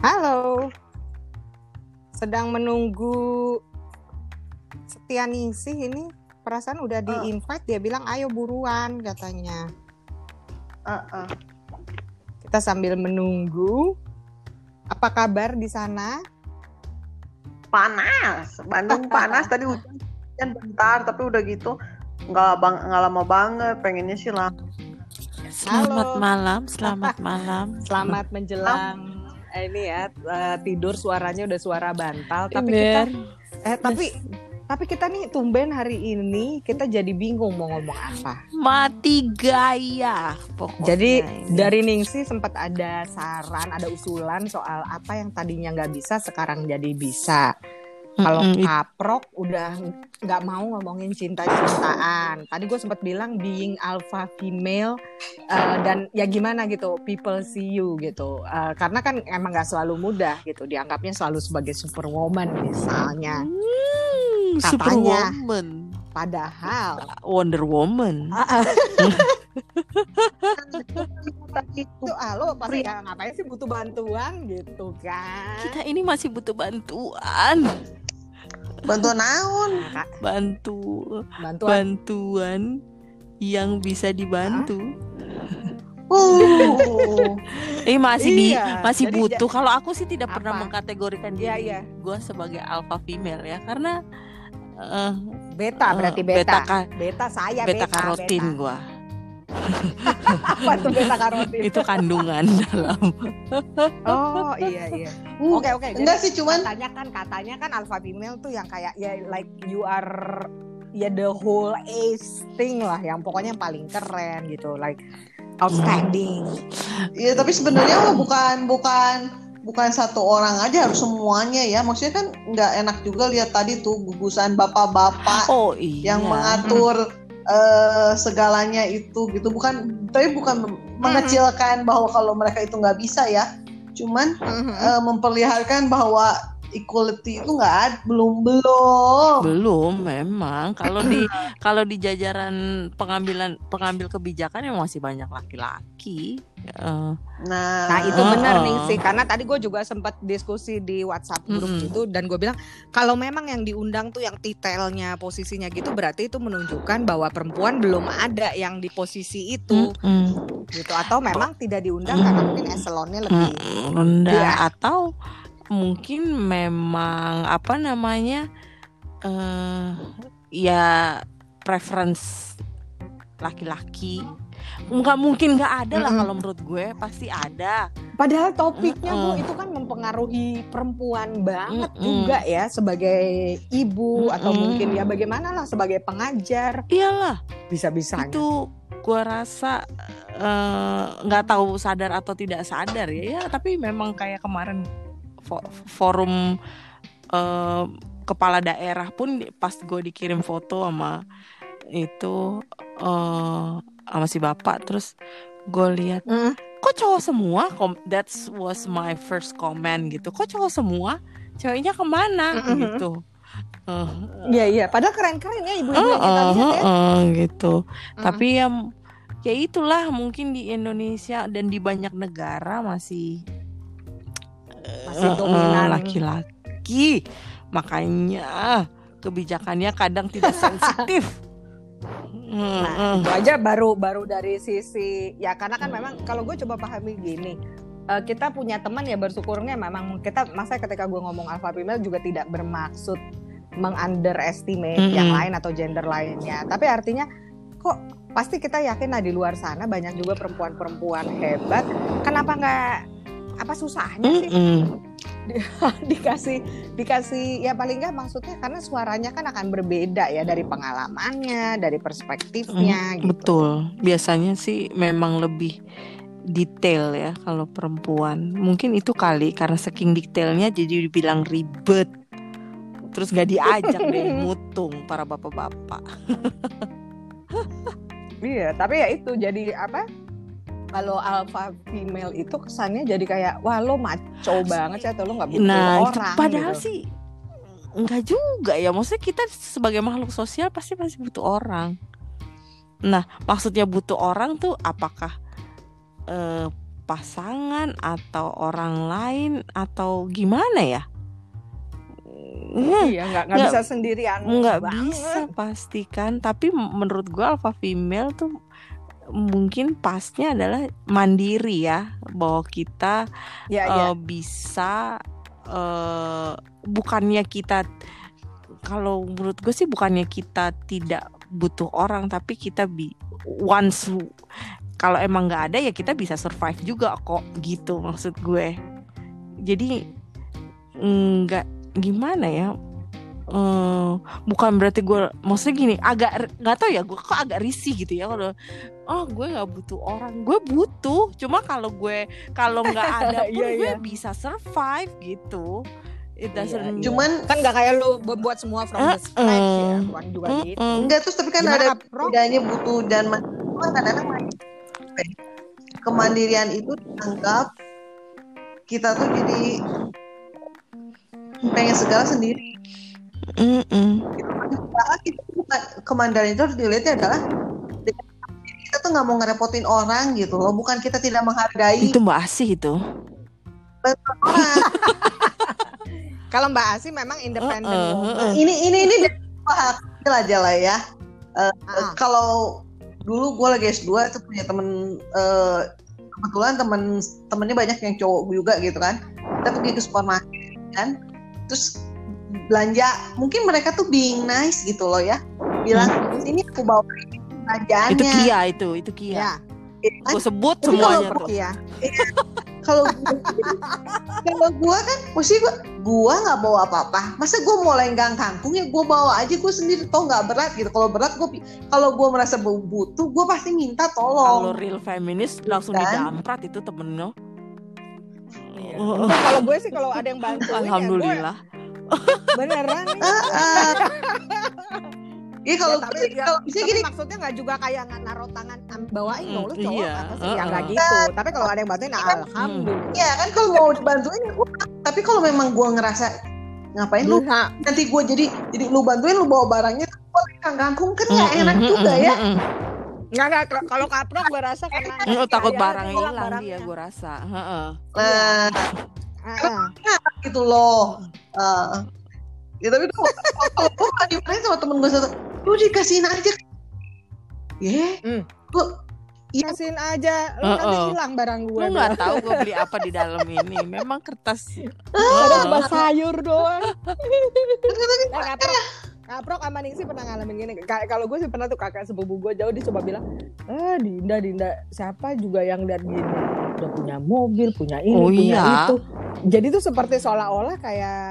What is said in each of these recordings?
Halo. Sedang menunggu Setia Ningsih ini perasaan udah di Oh. invite dia bilang ayo buruan katanya. Uh-uh. Kita sambil menunggu. Apa kabar di sana? Panas, Bandung panas tadi hujan bentar, tapi udah gitu nggak bang nggak lama banget. Pengennya sih lama. Halo. Selamat malam, selamat malam. Selamat menjelang ini ya eh, tidur suaranya udah suara bantal tapi kita eh tapi tapi kita nih tumben hari ini kita jadi bingung mau ngomong apa. mati gaya pokoknya. Jadi ini. dari Ningsi sempat ada saran, ada usulan soal apa yang tadinya nggak bisa sekarang jadi bisa. Kalau Mm-mm, it- kaprok udah nggak mau ngomongin cinta-cintaan. Tadi gue sempat bilang being alpha female eh, dan ya gimana gitu, people see you gitu. Eh, karena kan emang nggak selalu mudah gitu. Dianggapnya selalu sebagai superwoman misalnya. Hmm, katanya. Superwoman, Padahal Wonder Woman. Tadi itu ah lo pasti ya, ngapain sih butuh bantuan gitu kan? Kita ini masih butuh bantuan, bantuan naon. Bantu, bantuan bantuan yang bisa dibantu. Uh. Eh masih di Iya, masih jadi butuh. Kalau aku sih tidak pernah Apa? mengkategorikan Iya, diri iya. gue sebagai alpha female ya, karena eh, beta berarti beta. ka- Beta saya beta beta karotin beta. gue. Apa tuh beta karotin? Itu kandungan dalam. Oh iya iya. Uh, Oke oke. Enggak Jadi sih cuman katanya kan katanya kan alpha female tuh yang kayak ya like you are ya the whole ace thing lah yang pokoknya yang paling keren gitu like outstanding. Iya tapi sebenarnya bukan bukan bukan satu orang aja harus semuanya ya. Maksudnya kan nggak enak juga lihat tadi tuh gugusan bapak-bapak Oh iya. yang mengatur eh, segalanya itu gitu. Bukan tapi bukan mengecilkan bahwa kalau mereka itu nggak bisa ya. Cuman Mhm. eh, memperlihatkan bahwa equality itu nggak ada belum belum. belum memang kalau di kalau di jajaran pengambilan pengambil kebijakan yang masih banyak laki-laki. Eh, Nah, Nah itu Ah, benar ah. nih sih karena tadi gue juga sempat diskusi di WhatsApp grup Mm-mm. gitu dan gue bilang kalau memang yang diundang tuh yang titelnya posisinya gitu berarti itu menunjukkan bahwa perempuan belum ada yang di posisi itu mm-mm, gitu atau memang tidak diundang karena mungkin eselonnya lebih rendah Iya. atau mungkin memang apa namanya eh ya preference laki-laki nggak mungkin nggak ada lah kalau menurut gue pasti ada Padahal topiknya Bu Mm-mm. itu kan mempengaruhi perempuan banget Mm-mm. juga ya sebagai ibu atau Mm-mm. mungkin ya bagaimana lah sebagai pengajar iyalah bisa-bisanya. itu gua rasa eh, nggak tahu sadar atau tidak sadar ya ya tapi memang kayak kemarin fo- forum eh, kepala daerah pun pas gue dikirim foto sama itu eh, sama si bapak terus gue lihat Mm. kok cowok semua that was my first comment gitu kok cowok semua ceweknya ke mana Mm-mm. gitu Eh, Iya iya, padahal keren-keren ya ibu-ibu yang kita Heeh, lihat ya. heeh, gitu. Mm. Tapi ya ya itulah mungkin di Indonesia dan di banyak negara masih Masih eh, eh, dominan. laki-laki. Makanya kebijakannya kadang tidak sensitif. Nah, itu aja baru baru dari sisi ya karena kan memang kalau gue coba pahami gini eh, kita punya teman ya bersyukurnya memang kita masa ketika gue ngomong alpha female juga tidak bermaksud mengunderestimate Mm-mm. yang lain atau gender lainnya tapi artinya kok pasti kita yakin lah di luar sana banyak juga perempuan-perempuan hebat kenapa nggak apa susahnya sih Mm-mm. dikasih dikasih ya paling nggak maksudnya karena suaranya kan akan berbeda ya dari pengalamannya dari perspektifnya gitu. Betul. Biasanya sih memang lebih detail ya kalau perempuan. Mungkin itu kali karena saking detailnya jadi dibilang ribet. Terus nggak diajak deh mutung para bapak-bapak. Iya, tapi ya itu jadi apa? Kalau alpha female itu kesannya jadi kayak wah lo maco banget sih atau lo nggak butuh Nah, itu orang. padahal gitu. sih enggak juga ya. Maksudnya kita sebagai makhluk sosial pasti pasti butuh orang. Nah, maksudnya butuh orang tuh apakah eh, pasangan atau orang lain atau gimana ya? Ya, iya nggak nggak nggak- bisa sendirian nggak bisa pastikan tapi menurut gua alpha female tuh mungkin pasnya adalah mandiri ya bahwa kita ya ya. eh, bisa eh bukannya kita kalau menurut gue sih bukannya kita tidak butuh orang tapi kita bi once kalau emang nggak ada ya kita bisa survive juga kok gitu maksud gue. Jadi nggak gimana ya eh bukan berarti gue maksudnya gini agak nggak tahu ya gue kok agak risih gitu ya kalau oh gue nggak butuh orang gue butuh cuma kalau gue kalau nggak ada pun Iya, gue iya. bisa survive gitu it doesn't Iya. Cuman kan nggak kayak bu- buat semua from the scratch ya Mm-mm. bukan juga gitu enggak terus tapi kan Gimana, ada bedanya butuh dan kadang-kadang kemandirian itu dianggap kita tuh jadi pengen segala sendiri. Mm-mm. Padahal kita bukan kemandirian itu harus dilihatnya adalah kita tuh nggak mau ngerepotin orang gitu loh, bukan kita tidak menghargai itu mbak Asih itu kalau Mbak Asi memang independent Uh-uh, woman. uh-uh. ini ini ini aja lah ya. Eh, Ah. Kalau dulu gue lagi S2 itu punya temen eh, kebetulan temen temennya banyak yang cowok juga gitu kan. Kita pergi ke supermarket kan, terus belanja. Mungkin mereka tuh being nice gitu loh ya, bilang sini aku bawa belanjaannya. itu Kia itu itu Kia ya Ya kan? gue sebut Tapi semuanya kalau tuh ya Kalau kalau gue kan, mesti gue gue nggak bawa apa-apa. Masa gue mau lenggang kangkung ya gue bawa aja gue sendiri. Toh nggak berat gitu. Kalau berat gue kalau gue merasa butuh gue pasti minta kalau tolong. real feminist langsung Kan? didamprat itu temen lo Iya. Oh, kalau gue sih kalau ada yang bantuin alhamdulillah ya gue beneran. Iya kalau Ya, tapi, ya, kalau bisa tapi gini maksudnya nggak juga kayak nggak naruh tangan bawain Mm, lu cowok iya, apa sih? Ya uh-uh. nggak gitu. Tapi kalau ada yang bantuin nah, alhamdulillah. Ya kan kalau mau dibantuin ya gua- tapi kalau memang gue ngerasa ngapain lu? Nah, nanti gue jadi jadi lu bantuin lu bawa barangnya gue lenggang kangkung kan nggak enak juga ya. nggak nggak kalau- kaprok gue rasa karena Mm, takut ya, barangnya hilang dia gue rasa. Heeh. Nah, Heeh. gitu loh. Eh, ya tapi tuh kalau gue nggak dimarahin sama temen gue satu, lu dikasihin aja. Ya, Hmm. gue Iya. kasihin aja lu nanti Uh-uh. hilang barang gue lu nggak tahu gue beli apa di dalam ini memang kertas ada cuma sayur doang Nah, kaprok kaprok sama Ningsi pernah ngalamin gini Ka- kalau gue sih pernah tuh kakak sepupu gue jauh dia coba bilang ah Dinda Dinda siapa juga yang lihat gini udah punya mobil punya ini Oh, punya iya. itu jadi tuh seperti seolah-olah kayak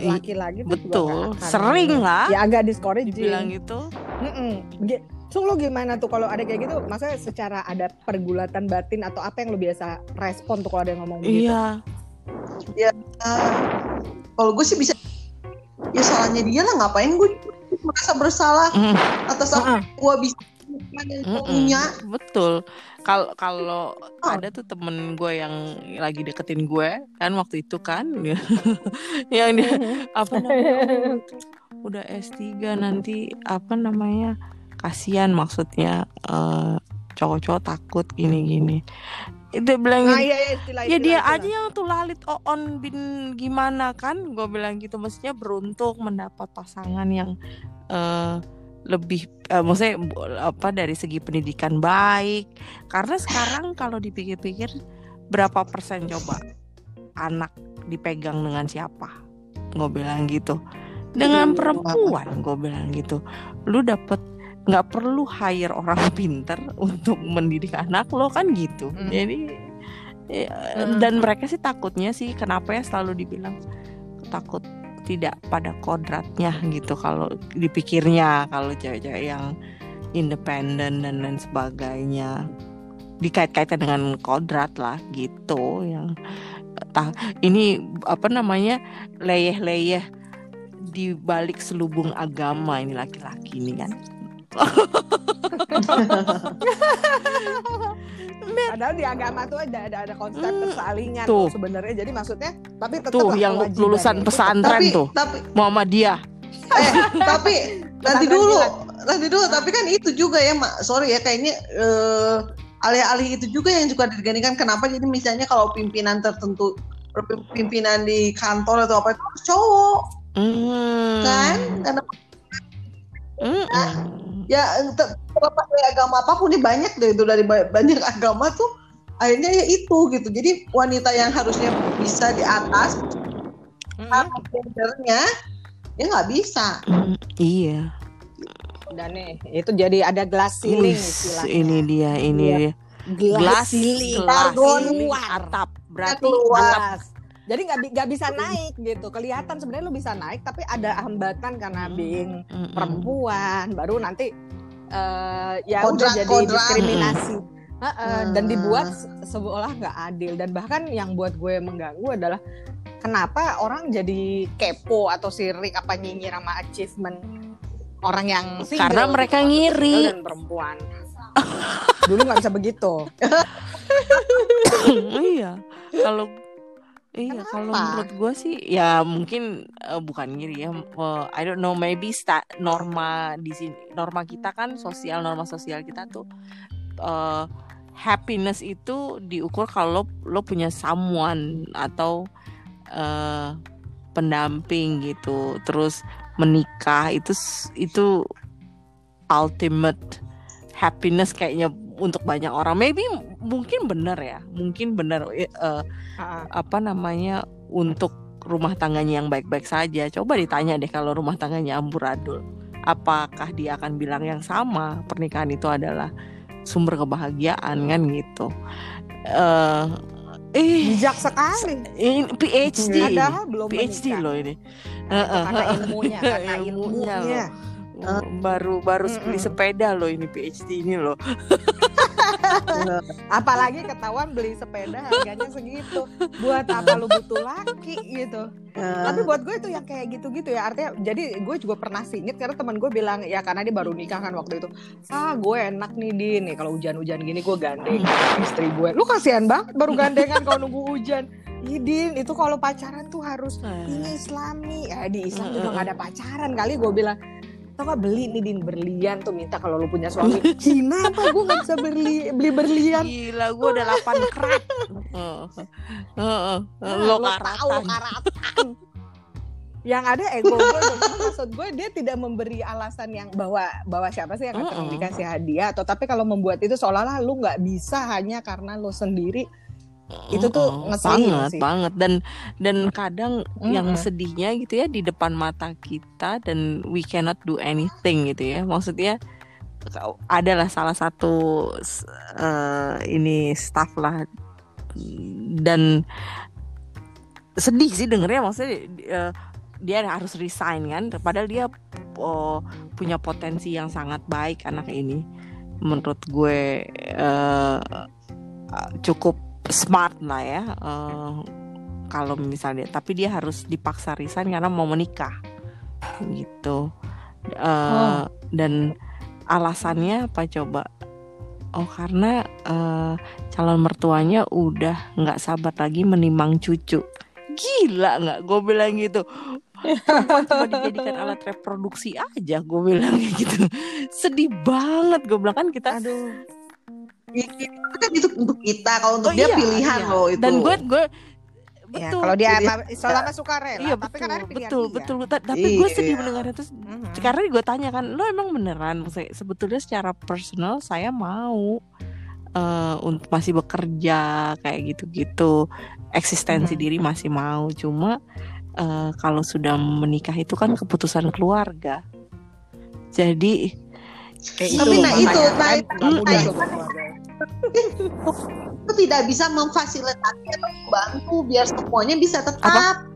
laki-laki tuh juga betul akan- sering lah ya agak discouraging dibilang gitu Mm-mm. Gi- So lo gimana tuh kalau ada kayak gitu? Maksudnya secara ada pergulatan batin atau apa yang lo biasa respon tuh kalau ada yang ngomong begitu? iya kalau gue sih bisa ya salahnya dia lah ngapain gue merasa bersalah Mm. atas apa yang gue bisa punya betul kalau kalau Oh. ada tuh temen gue yang lagi deketin gue kan waktu itu kan yang dia apa namanya oh, udah S3 nanti apa namanya kasihan maksudnya eh, cowok-cowok takut gini-gini itu bilang Nah, iya, iya, istilah, ya istilah, dia istilah. aja yang tuh lalit on bin gimana kan gue bilang gitu maksudnya beruntung mendapat pasangan yang eh, lebih eh, maksudnya apa dari segi pendidikan baik. Karena sekarang kalau dipikir-pikir berapa persen coba anak dipegang dengan siapa? Gue bilang gitu. Dengan perempuan gue bilang gitu. Lu dapet nggak perlu hire orang pinter untuk mendidik anak lo kan gitu. Hmm. jadi ya, Hmm. dan mereka sih takutnya sih kenapa ya selalu dibilang takut tidak pada kodratnya gitu kalau dipikirnya kalau cewek-cewek yang independen dan lain sebagainya. Dikait-kaitkan dengan kodrat lah gitu yang tah ini apa namanya leyeh-leyeh di balik selubung agama ini laki-laki ini kan Padahal di agama tuh ada ada, ada konsep Hmm, persalingan tuh. sebenarnya. Jadi maksudnya tapi tetap tuh yang lulusan itu pesantren tapi tuh. tapi Muhammadiyah. Eh tapi nanti dulu nanti dulu. Tapi kan itu juga ya mak. Sorry ya kayaknya eh, alih-alih itu juga yang juga digantikan. Kenapa jadi misalnya kalau pimpinan tertentu pimpinan di kantor atau apa itu harus cowok. Hmm. kan? Karena Mm-mm. ya ter- terlepas dari agama apa pun ini banyak deh itu dari ba- banyak agama tuh akhirnya ya itu gitu jadi wanita yang harusnya bisa di atas Mm-mm. gendernya ya nggak bisa Mm, iya. Dan nih, itu jadi ada glass ceiling istilahnya. ini dia, ini Iya. dia. glass, Gelas, ceiling. atap. Berarti Keluar. atap Gelas. Jadi nggak nggak bisa naik gitu. Kelihatan sebenarnya lu bisa naik, tapi ada hambatan karena Hmm. being perempuan. Baru nanti eh, ya Kodrat- udah jadi kodrat. diskriminasi. Heeh, dan Hmm. dibuat se- seolah nggak adil dan bahkan yang buat gue mengganggu adalah kenapa orang jadi kepo atau sirik apa nyinyir sama achievement orang yang single Karena gitu, mereka atau ngiri. dan perempuan dulu nggak bisa begitu iya. Kalau Iya, kalau menurut gue sih ya mungkin eh, bukan ngiri ya. Eh, I don't know, maybe sta norma di sini norma kita kan sosial norma sosial kita tuh eh, happiness itu diukur kalau lo, lo punya someone atau eh, pendamping gitu. Terus menikah itu itu ultimate happiness kayaknya untuk banyak orang. Maybe mungkin benar ya, mungkin benar Ha-ha. apa namanya untuk rumah tangganya yang baik-baik saja. Coba ditanya deh kalau rumah tangganya amburadul, apakah dia akan bilang yang sama? Pernikahan itu adalah sumber kebahagiaan kan gitu. Eh, eh, bijak sekali ini PhD, padahal belum PhD menikah. loh ini. Nah, itu karena ilmunya karena Ilmunya ilmunya loh. baru baru beli Mm-mm. sepeda loh ini PhD ini loh. apalagi ketahuan beli sepeda harganya segitu. Buat apa lu butuh laki gitu. Tapi buat gue itu yang kayak gitu-gitu ya. Artinya jadi gue juga pernah singit karena teman gue bilang ya karena dia baru nikah kan waktu itu ah gue enak nih din. Nih kalau hujan-hujan gini gue gandeng istri gue. Lu kasihan banget baru gandengan kalau nunggu hujan. Ih, Din itu kalau pacaran tuh harus ini islami. Ya di Islam juga nggak ada pacaran kali gue bilang tau gak beli nih din berlian tuh minta kalau lu punya suami Cina apa gue nggak bisa beli beli berlian Gila, gue udah 8 krat. Heeh. Heeh. Nah, Lo karatan. karatan. yang ada ego gue maksud gue dia tidak memberi alasan yang bahwa bahwa siapa sih yang akan dikasih hadiah atau tapi kalau membuat itu seolah-olah lu nggak bisa hanya karena lu sendiri Itu tuh ngeselin banget sih. banget. Dan dan kadang yang Mm-mm. sedihnya gitu ya di depan mata kita dan we cannot do anything gitu ya. Maksudnya adalah salah satu s- eh, ini staff lah. Dan sedih sih dengernya maksudnya eh, dia harus resign kan. Padahal dia oh, punya potensi yang sangat baik anak ini. Menurut gue eh, cukup smart lah ya eh, kalau misalnya tapi dia harus dipaksa resign karena mau menikah gitu. Eh, Oh. dan alasannya apa coba? Oh karena eh, calon mertuanya udah nggak sabar lagi menimang cucu. Gila nggak gue bilang gitu? Cuma dijadikan alat reproduksi aja gue bilang gitu. Sedih banget gue bilang. Kan kita aduh itu kan itu untuk kita kalau untuk Oh dia iya, pilihan iya. loh itu dan gue gue ya, betul kalau dia emang selama suka rela iya tapi betul kan ada pilihan betul dia. betul Ta- tapi gue Iya. sedih mendengarnya terus Mhm. karena gue tanya kan lo emang beneran Maksudnya, sebetulnya secara personal saya mau eh untuk masih bekerja kayak gitu-gitu eksistensi Mhm. diri masih mau cuma eh, kalau sudah menikah itu kan keputusan keluarga jadi Eh, Tapi nah itu, kan nah itu, nah tuh itu. Itu tidak bisa memfasilitasi atau membantu biar semuanya bisa tetap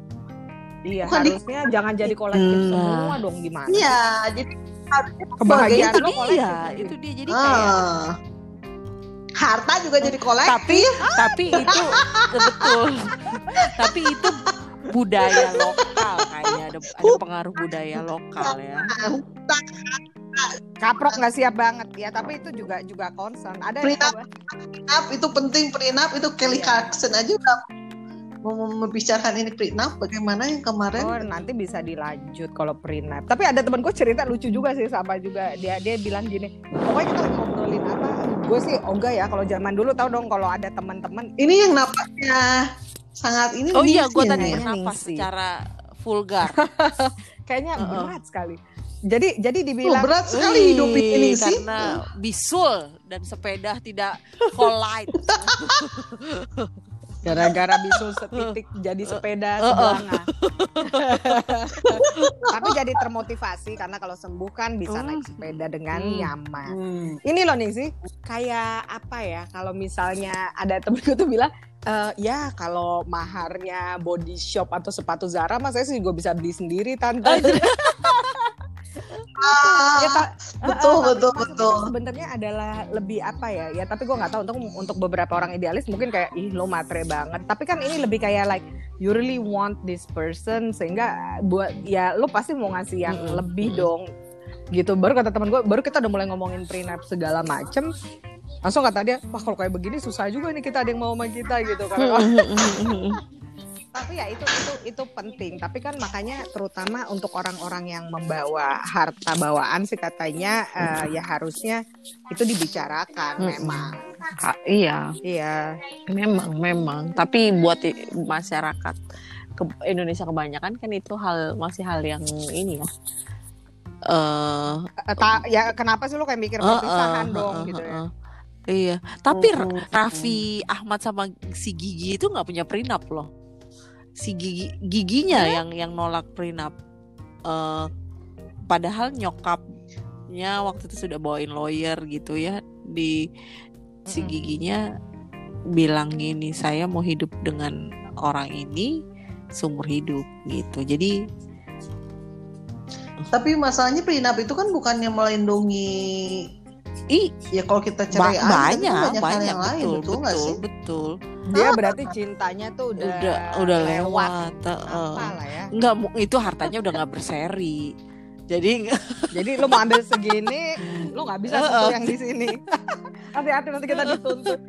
Iya, Bukan di- harusnya jangan jadi kolektif Nah. semua dong gimana? Iya, jadi harusnya Kebahagiaan lo itu kolektif. dia itu dia jadi kayak Ah. harta juga jadi kolektif. tapi tapi itu betul tapi itu budaya lokal kayaknya ada ada pengaruh budaya lokal ya Kaprok nggak siap banget ya, tapi itu juga juga concern. Ada Prenup. prenup itu penting prenup itu Kelly Iya. Clarkson aja udah mau membicarakan ini prenup bagaimana yang kemarin Oh, nanti bisa dilanjut kalau prenup. Tapi ada temen gue cerita lucu juga sih sama juga dia dia bilang gini, pokoknya kita lagi ngobrolin apa, gue sih ogah ya kalau zaman dulu tau dong kalau ada teman-teman Ini yang napasnya sangat ini Oh iya, gue nih. tadi Ningsih. secara vulgar. kayaknya Heeh. berat sekali. Jadi jadi dibilang berat sekali hidup ini sih. Karena bisul dan sepeda tidak collide. gara-gara bisul setitik jadi sepeda Heeh. sebelanga. Tapi jadi termotivasi karena kalau sembuh kan bisa Hmm. naik sepeda dengan Hmm. nyaman. Hmm. Ini loh nih sih, kayak apa ya? Kalau misalnya ada temenku tuh bilang, "Eh, ya kalau maharnya body shop atau sepatu Zara, mas saya sih juga bisa beli sendiri tante. Ah, ya, ta- betul, eh, betul, betul. Sebenarnya adalah lebih apa ya? Ya tapi gue nggak tahu untuk untuk beberapa orang idealis mungkin kayak ih lo matre banget. Tapi kan ini lebih kayak like you really want this person sehingga buat ya lo pasti mau ngasih yang Mm-mm, lebih mm-mm. dong. Gitu. Baru kata teman gue, baru kita udah mulai ngomongin prenup segala macem. Langsung kata dia, wah kalau kayak begini susah juga nih kita ada yang mau sama kita gitu. Karena tapi ya itu itu itu penting tapi kan makanya terutama untuk orang-orang yang membawa harta bawaan sih katanya eh, ya harusnya itu dibicarakan Mm-mm. memang Ah, iya, iya memang, memang. Tapi buat masyarakat ke Indonesia kebanyakan kan itu hal masih hal yang ini ya. Eh, Eh, ta- ya kenapa sih lo kayak mikir perpisahan eh, dong eh, gitu eh, ya eh. Iya, tapi Mm, mm, Raffi Ahmad sama si Gigi itu nggak punya prenup loh. Si Gigi giginya yang yang nolak prenup. Eh, padahal nyokapnya waktu itu sudah bawain lawyer gitu ya di si giginya bilang gini saya mau hidup dengan orang ini seumur hidup gitu. Jadi Tapi masalahnya prenup itu kan bukannya melindungi ih ya kalau kita ba- cerai banyak banyak, banyak, hal yang lain betul betul betul sih? betul. dia berarti cintanya tuh udah Udah udah lewat. heeh. apa lah ya Enggak, itu hartanya udah nggak berseri. Jadi jadi lo mau ambil segini lo nggak bisa eh. yang di sini hati-hati nanti kita dituntut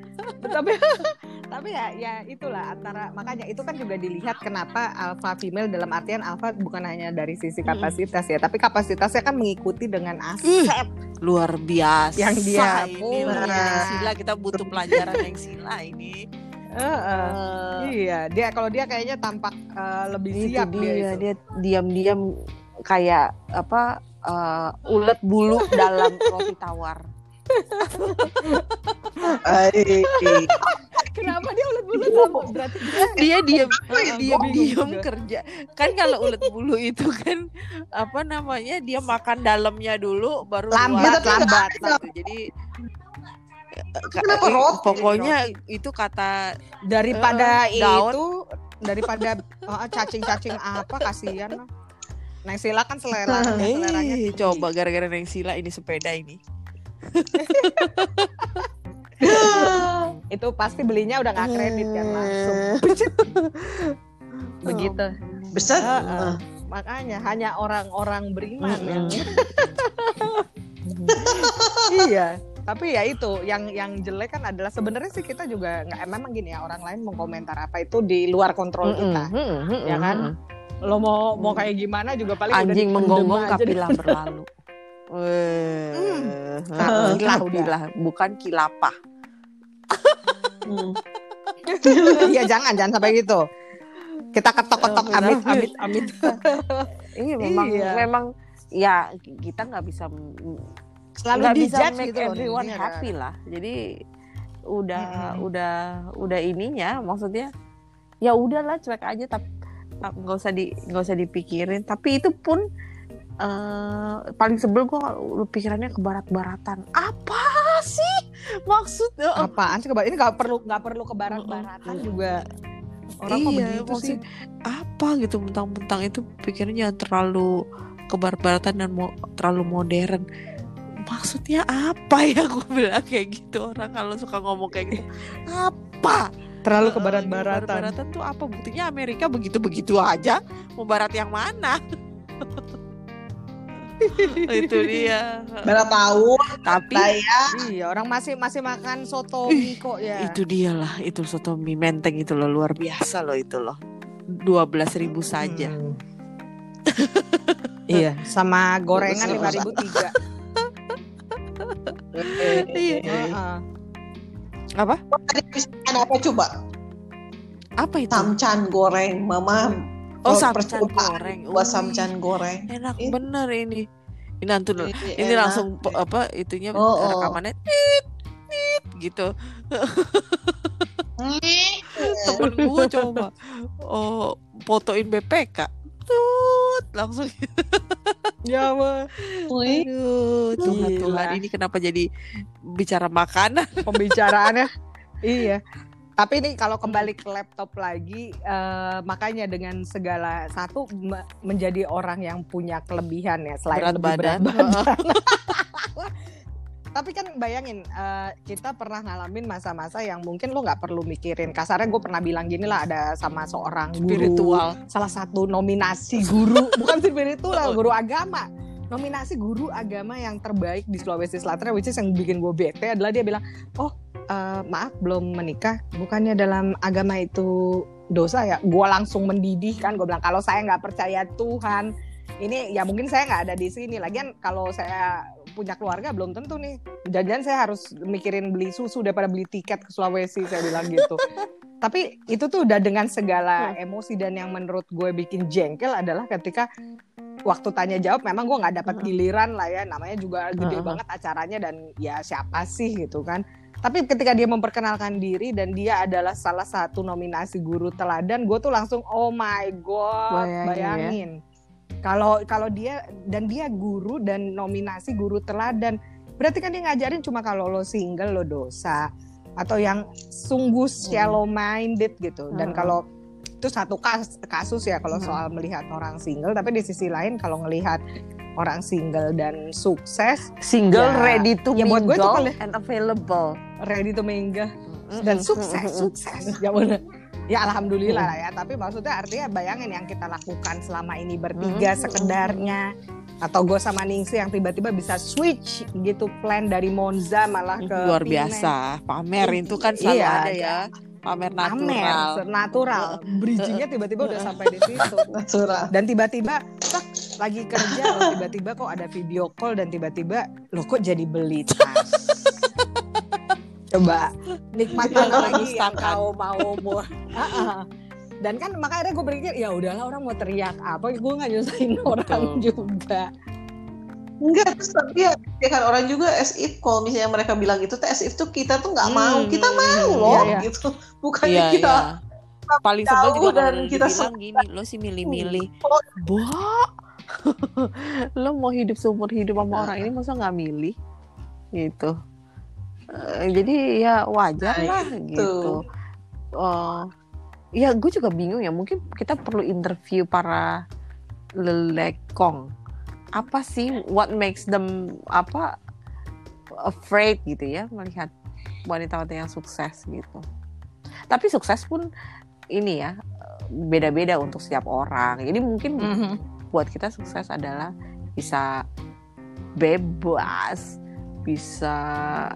tapi tapi ya ya itulah antara makanya itu kan juga dilihat kenapa alpha female dalam artian alpha bukan hanya dari sisi Mm-mm. kapasitas ya tapi kapasitasnya kan mengikuti dengan aset luar biasa Yang dia ini punya. sila kita butuh pelajaran yang sila ini. Eh, eh. Eh, iya dia kalau dia kayaknya tampak eh, lebih siap dia, dia itu. dia diam-diam kayak apa eh, ulet bulu dalam roti tawar. Kenapa dia ulet bulu sama berarti dia Dia diam Heeh, diam kerja. Kan kalau ulet bulu itu kan apa namanya dia makan dalamnya dulu baru lambat luar. lambat gitu. Jadi Kenapa i- roti? Pokoknya itu kata daripada Eh, daun. itu daripada eh, cacing-cacing apa kasihan lah. Nah, sila kan selera seleranya eh tinggi. coba gara-gara Neng Sila ini sepeda ini. Itu pasti belinya udah nggak kredit kan langsung begitu besar. Heeh. Ah. makanya hanya orang-orang beriman yang Mm-mm. iya tapi ya itu yang yang jelek kan adalah sebenarnya sih kita juga nggak memang gini ya orang lain mengkomentar apa itu di luar kontrol kita Mm-mm. ya kan? lo mau mau kayak gimana juga paling Anjing menggonggong kapilah berlalu. Weh, Kilah udah. kapilah bukan kilapah. Hmm. iya jangan jangan sampai gitu kita ketok-ketok Oh, amit benar. amit amit Iya memang Iya. memang ya kita nggak bisa selalu nggak bisa dijudge make gitu loh everyone Nih, happy lah. Jadi udah Mm-mm. udah udah ininya maksudnya ya udahlah cuek aja tapi nggak usah di nggak usah dipikirin. Tapi itu pun eh paling sebel gue pikirannya ke barat-baratan. Apa sih maksudnya? apaan sih kebar ini nggak perlu nggak perlu ke barat-baratan juga orang kok iya, begitu sih maksud apa gitu mentang-mentang itu pikirnya terlalu kebar-baratan dan mo- terlalu modern. Maksudnya apa ya gue bilang kayak gitu orang kalau suka ngomong kayak gitu. Apa? terlalu ke barat-baratan Barat-baratan tuh apa buktinya Amerika begitu-begitu aja. Mau barat yang mana? itu dia. Berapa tahun Tapi saya iya orang masih masih makan soto mie kok ya itu dia lah itu soto mie menteng itu loh luar biasa loh itu loh. 12.000 ribu saja. Hmm. iya sama gorengan lima ribu tiga Iya. Heeh. Apa? Tadi habis makan apa coba? Apa itu? Samcan goreng, Mama. Oh, Oh, samcan goreng. Buat samcan goreng. Enak Ih. bener ini. Ini nanti dulu. Ini Ini enak langsung apa itunya Oh, oh. rekamannya tit tit gitu. Temen gue coba oh fotoin BPK. Tut langsung Ya. Wih, Aduh, Tuhan. Tuhan ini kenapa jadi bicara makanan? pembicaraannya. iya. Tapi ini kalau kembali ke laptop lagi, eh, makanya dengan segala satu me- menjadi orang yang punya kelebihan ya selain Berat badan. berat badan. Tapi kan bayangin eh, kita pernah ngalamin masa-masa yang mungkin lo nggak perlu mikirin. Kasarnya gue pernah bilang gini lah ada sama seorang guru, Spiritual. salah satu nominasi guru, bukan spiritual, guru agama. Nominasi guru agama yang terbaik di Sulawesi Selatan, which is yang bikin gue bete adalah dia bilang, oh eh, maaf belum menikah, bukannya dalam agama itu dosa ya? Gue langsung mendidih kan, gue bilang kalau saya nggak percaya Tuhan, ini ya mungkin saya nggak ada di sini. Lagian kalau saya punya keluarga belum tentu nih. Jangan saya harus mikirin beli susu daripada beli tiket ke Sulawesi, saya bilang gitu. Tapi itu tuh udah dengan segala emosi dan yang menurut gue bikin jengkel adalah ketika waktu tanya jawab memang gue nggak dapat giliran lah ya namanya juga gede banget acaranya dan ya siapa sih gitu kan tapi ketika dia memperkenalkan diri dan dia adalah salah satu nominasi guru teladan gue tuh langsung oh my god Bayangin ya. bayangin kalau kalau dia dan dia guru dan nominasi guru teladan berarti kan dia ngajarin cuma kalau lo single lo dosa atau yang sungguh shallow minded gitu dan Hmm. kalau itu satu kas- kasus ya kalau Hmm. soal melihat orang single tapi di sisi lain kalau ngelihat orang single dan sukses Single Ya. ready to Ya, buat gue itu mingle and available. Ready to mingle dan sukses sukses. Ya bener. Ya alhamdulillah lah ya. Tapi maksudnya artinya bayangin yang kita lakukan selama ini bertiga sekedarnya. Atau gue sama Ningsi yang tiba-tiba bisa switch gitu plan dari Monza malah ke luar Penang. biasa. Pamer itu kan selalu Iya, ada ya. Pamer natural. Pamer, natural. Bridgingnya tiba-tiba udah sampai di situ. Natural. dan tiba-tiba lagi kerja. Loh tiba-tiba kok ada video call dan tiba-tiba lo kok jadi beli tas coba nikmat Itu mana yang lagi yang kau mau mau dan kan makanya gue berpikir ya udahlah orang mau teriak apa gue nggak nyusahin orang juga Enggak, terus tapi ya, ya kan orang juga as if kalau misalnya mereka bilang gitu tuh as if tuh kita tuh nggak mau, Hmm. kita mau loh Iya, iya. gitu. Bukannya Iya, kita iya. Paling sebel juga dan kita gini, lo sih milih-milih. Oh. Boh, lo mau hidup seumur hidup sama Nah. orang ini masa nggak milih? Gitu. Eh, jadi ya wajar Nah, lah itu. gitu. Eh, ya gue juga bingung ya. Mungkin kita perlu interview para lelekong. Apa sih what makes them apa afraid gitu ya melihat wanita-wanita yang sukses gitu. Tapi sukses pun ini ya beda-beda untuk setiap orang. Jadi mungkin Mhm. buat kita sukses adalah bisa bebas, bisa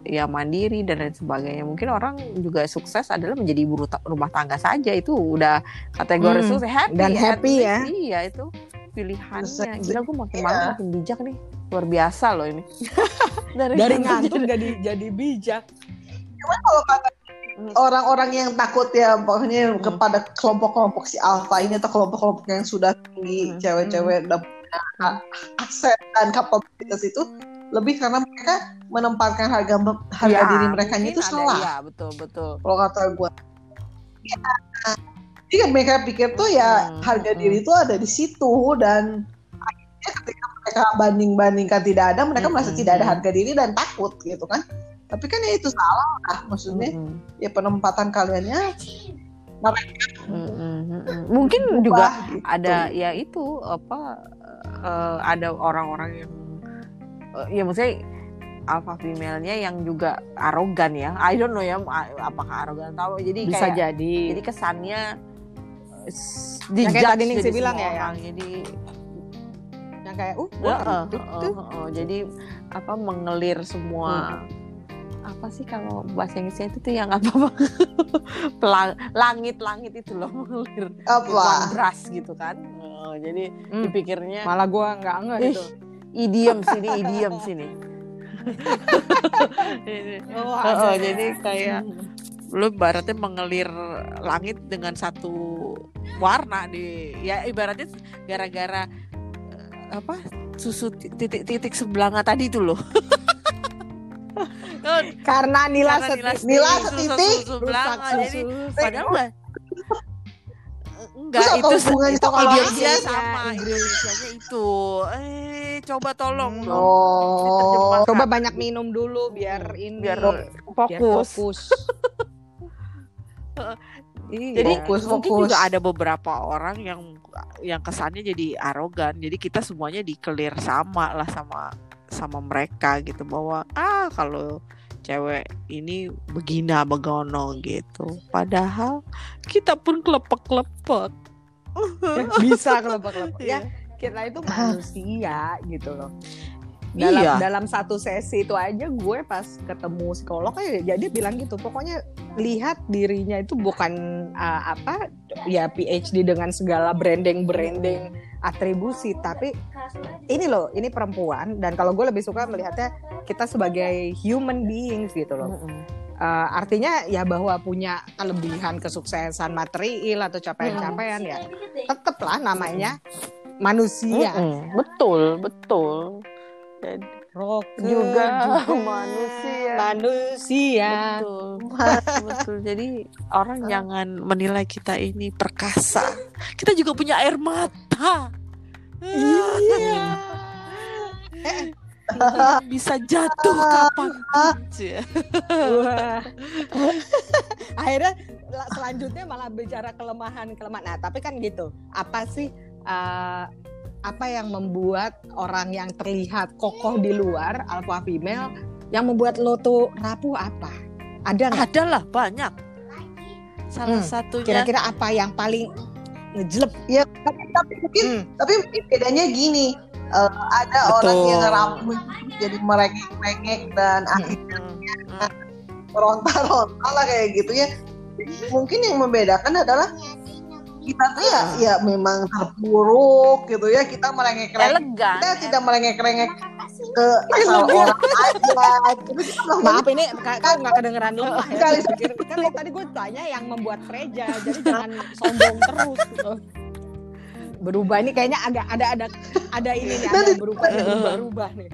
ya mandiri dan lain sebagainya. Mungkin orang juga sukses adalah menjadi ibu rumah tangga saja itu udah kategori Hmm, sukses happy dan happy ya. Iya itu pilihannya. Gila gue makin Iya. malam makin bijak nih. Luar biasa loh ini. dari ngantuk jadi jadi bijak kalau kata orang-orang yang takut ya pokoknya Hmm. kepada kelompok-kelompok si alpha ini atau kelompok-kelompok yang sudah tinggi Hmm. cewek-cewek udah punya aset dan kapabilitas itu lebih karena mereka menempatkan harga harga Ya, diri mereka itu ada, salah Iya betul betul. kalau kata gue ya, jadi mereka pikir tuh ya Hmm, harga hmm. diri itu ada di situ dan akhirnya ketika mereka banding-bandingkan tidak ada mereka Hmm, merasa hmm, tidak ada hmm. harga diri dan takut gitu kan tapi kan ya itu salah lah maksudnya Mm-mm. ya penempatan kaliannya Mm-mm. Mungkin juga gitu. ada ya itu apa eh, ada orang-orang yang eh, ya maksudnya alpha female-nya yang juga arogan ya. I don't know ya apakah arogan tahu. Jadi bisa kayak jadi jadi kesannya s- Yang kayak dijudge tadi Ningsi bilang ya, ya. orang. Jadi yang kayak uh gua kentut heeh, tuh heeh. jadi apa mengelir semua apa sih kalau bahasa Inggrisnya itu tuh yang apa pelang langit-langit itu loh mengelir apa kontras gitu kan Eh, jadi Hmm. dipikirnya malah gua nggak ngeh Ih, itu idiom sini idiom sini Oh, Oh, jadi kayak lu ibaratnya mengelir langit dengan satu warna di ya ibaratnya gara-gara eh, apa susu titik-titik sebelanga tadi itu loh. Karena nila karena setitik Nila susu- setitik, susu sebelanga jadi susu. padahal enggak Terus apa itu hubungannya itu sama Indonesia lain? sama Ya, Indonesianya itu eh coba tolong Hmm. dong Oh. diterjemahkan. Coba banyak minum dulu biar ini biar biar fokus. fokus. Iya. Jadi Fokus, mungkin fokus. juga ada beberapa orang yang yang kesannya jadi arogan. Jadi kita semuanya dikelir sama lah sama sama mereka gitu bahwa ah kalau cewek ini begina begono gitu. Padahal kita pun kelepek-kelepek. bisa kelepek-kelepek. Iya. Ya, kita itu manusia gitu loh. Dalam Iya. dalam satu sesi itu aja gue pas ketemu psikolog ya jadi dia bilang gitu. Pokoknya lihat dirinya itu bukan uh, apa ya PhD dengan segala branding-branding atribusi tapi ini loh, ini perempuan dan kalau gue lebih suka melihatnya kita sebagai human beings gitu loh. Uh, artinya ya bahwa punya kelebihan kesuksesan material atau capaian-capaian ya tetap lah namanya manusia. Mm-mm, betul, betul. Jadi, Roke Juga manusia. Manusia. betul, betul. Jadi orang jangan menilai kita ini perkasa. Kita juga punya air mata. Iya. Bisa jatuh kapan aja. Wah. Akhirnya la- selanjutnya malah bicara kelemahan kelemahan. Nah tapi kan gitu. Apa sih uh, apa yang membuat orang yang terlihat kokoh di luar alpha female yang membuat lo tuh rapuh apa? Ada nggak? Ada lah banyak. Salah Hmm, satunya Kira-kira apa yang paling ngejelep? Ya, tapi, tapi mungkin Hmm. tapi mungkin bedanya gini eh, ada Betul. orang yang rapuh jadi merengek-merengek dan akhirnya Hmm, hmm. ronta-ronta lah kayak gitu ya mungkin yang membedakan adalah kita tuh ya ya memang terpuruk gitu ya kita merengek-rengek elegan. kita tidak merengek-rengek ke asal orang aja Maaf ini ka- kan nggak kedengeran lemah ya. Kali. Kan dari tadi gue tanya yang membuat Freja, jadi jangan sombong terus. gitu. Berubah ini kayaknya agak ada ada ada ini nih, ada berubah berubah, berubah nih.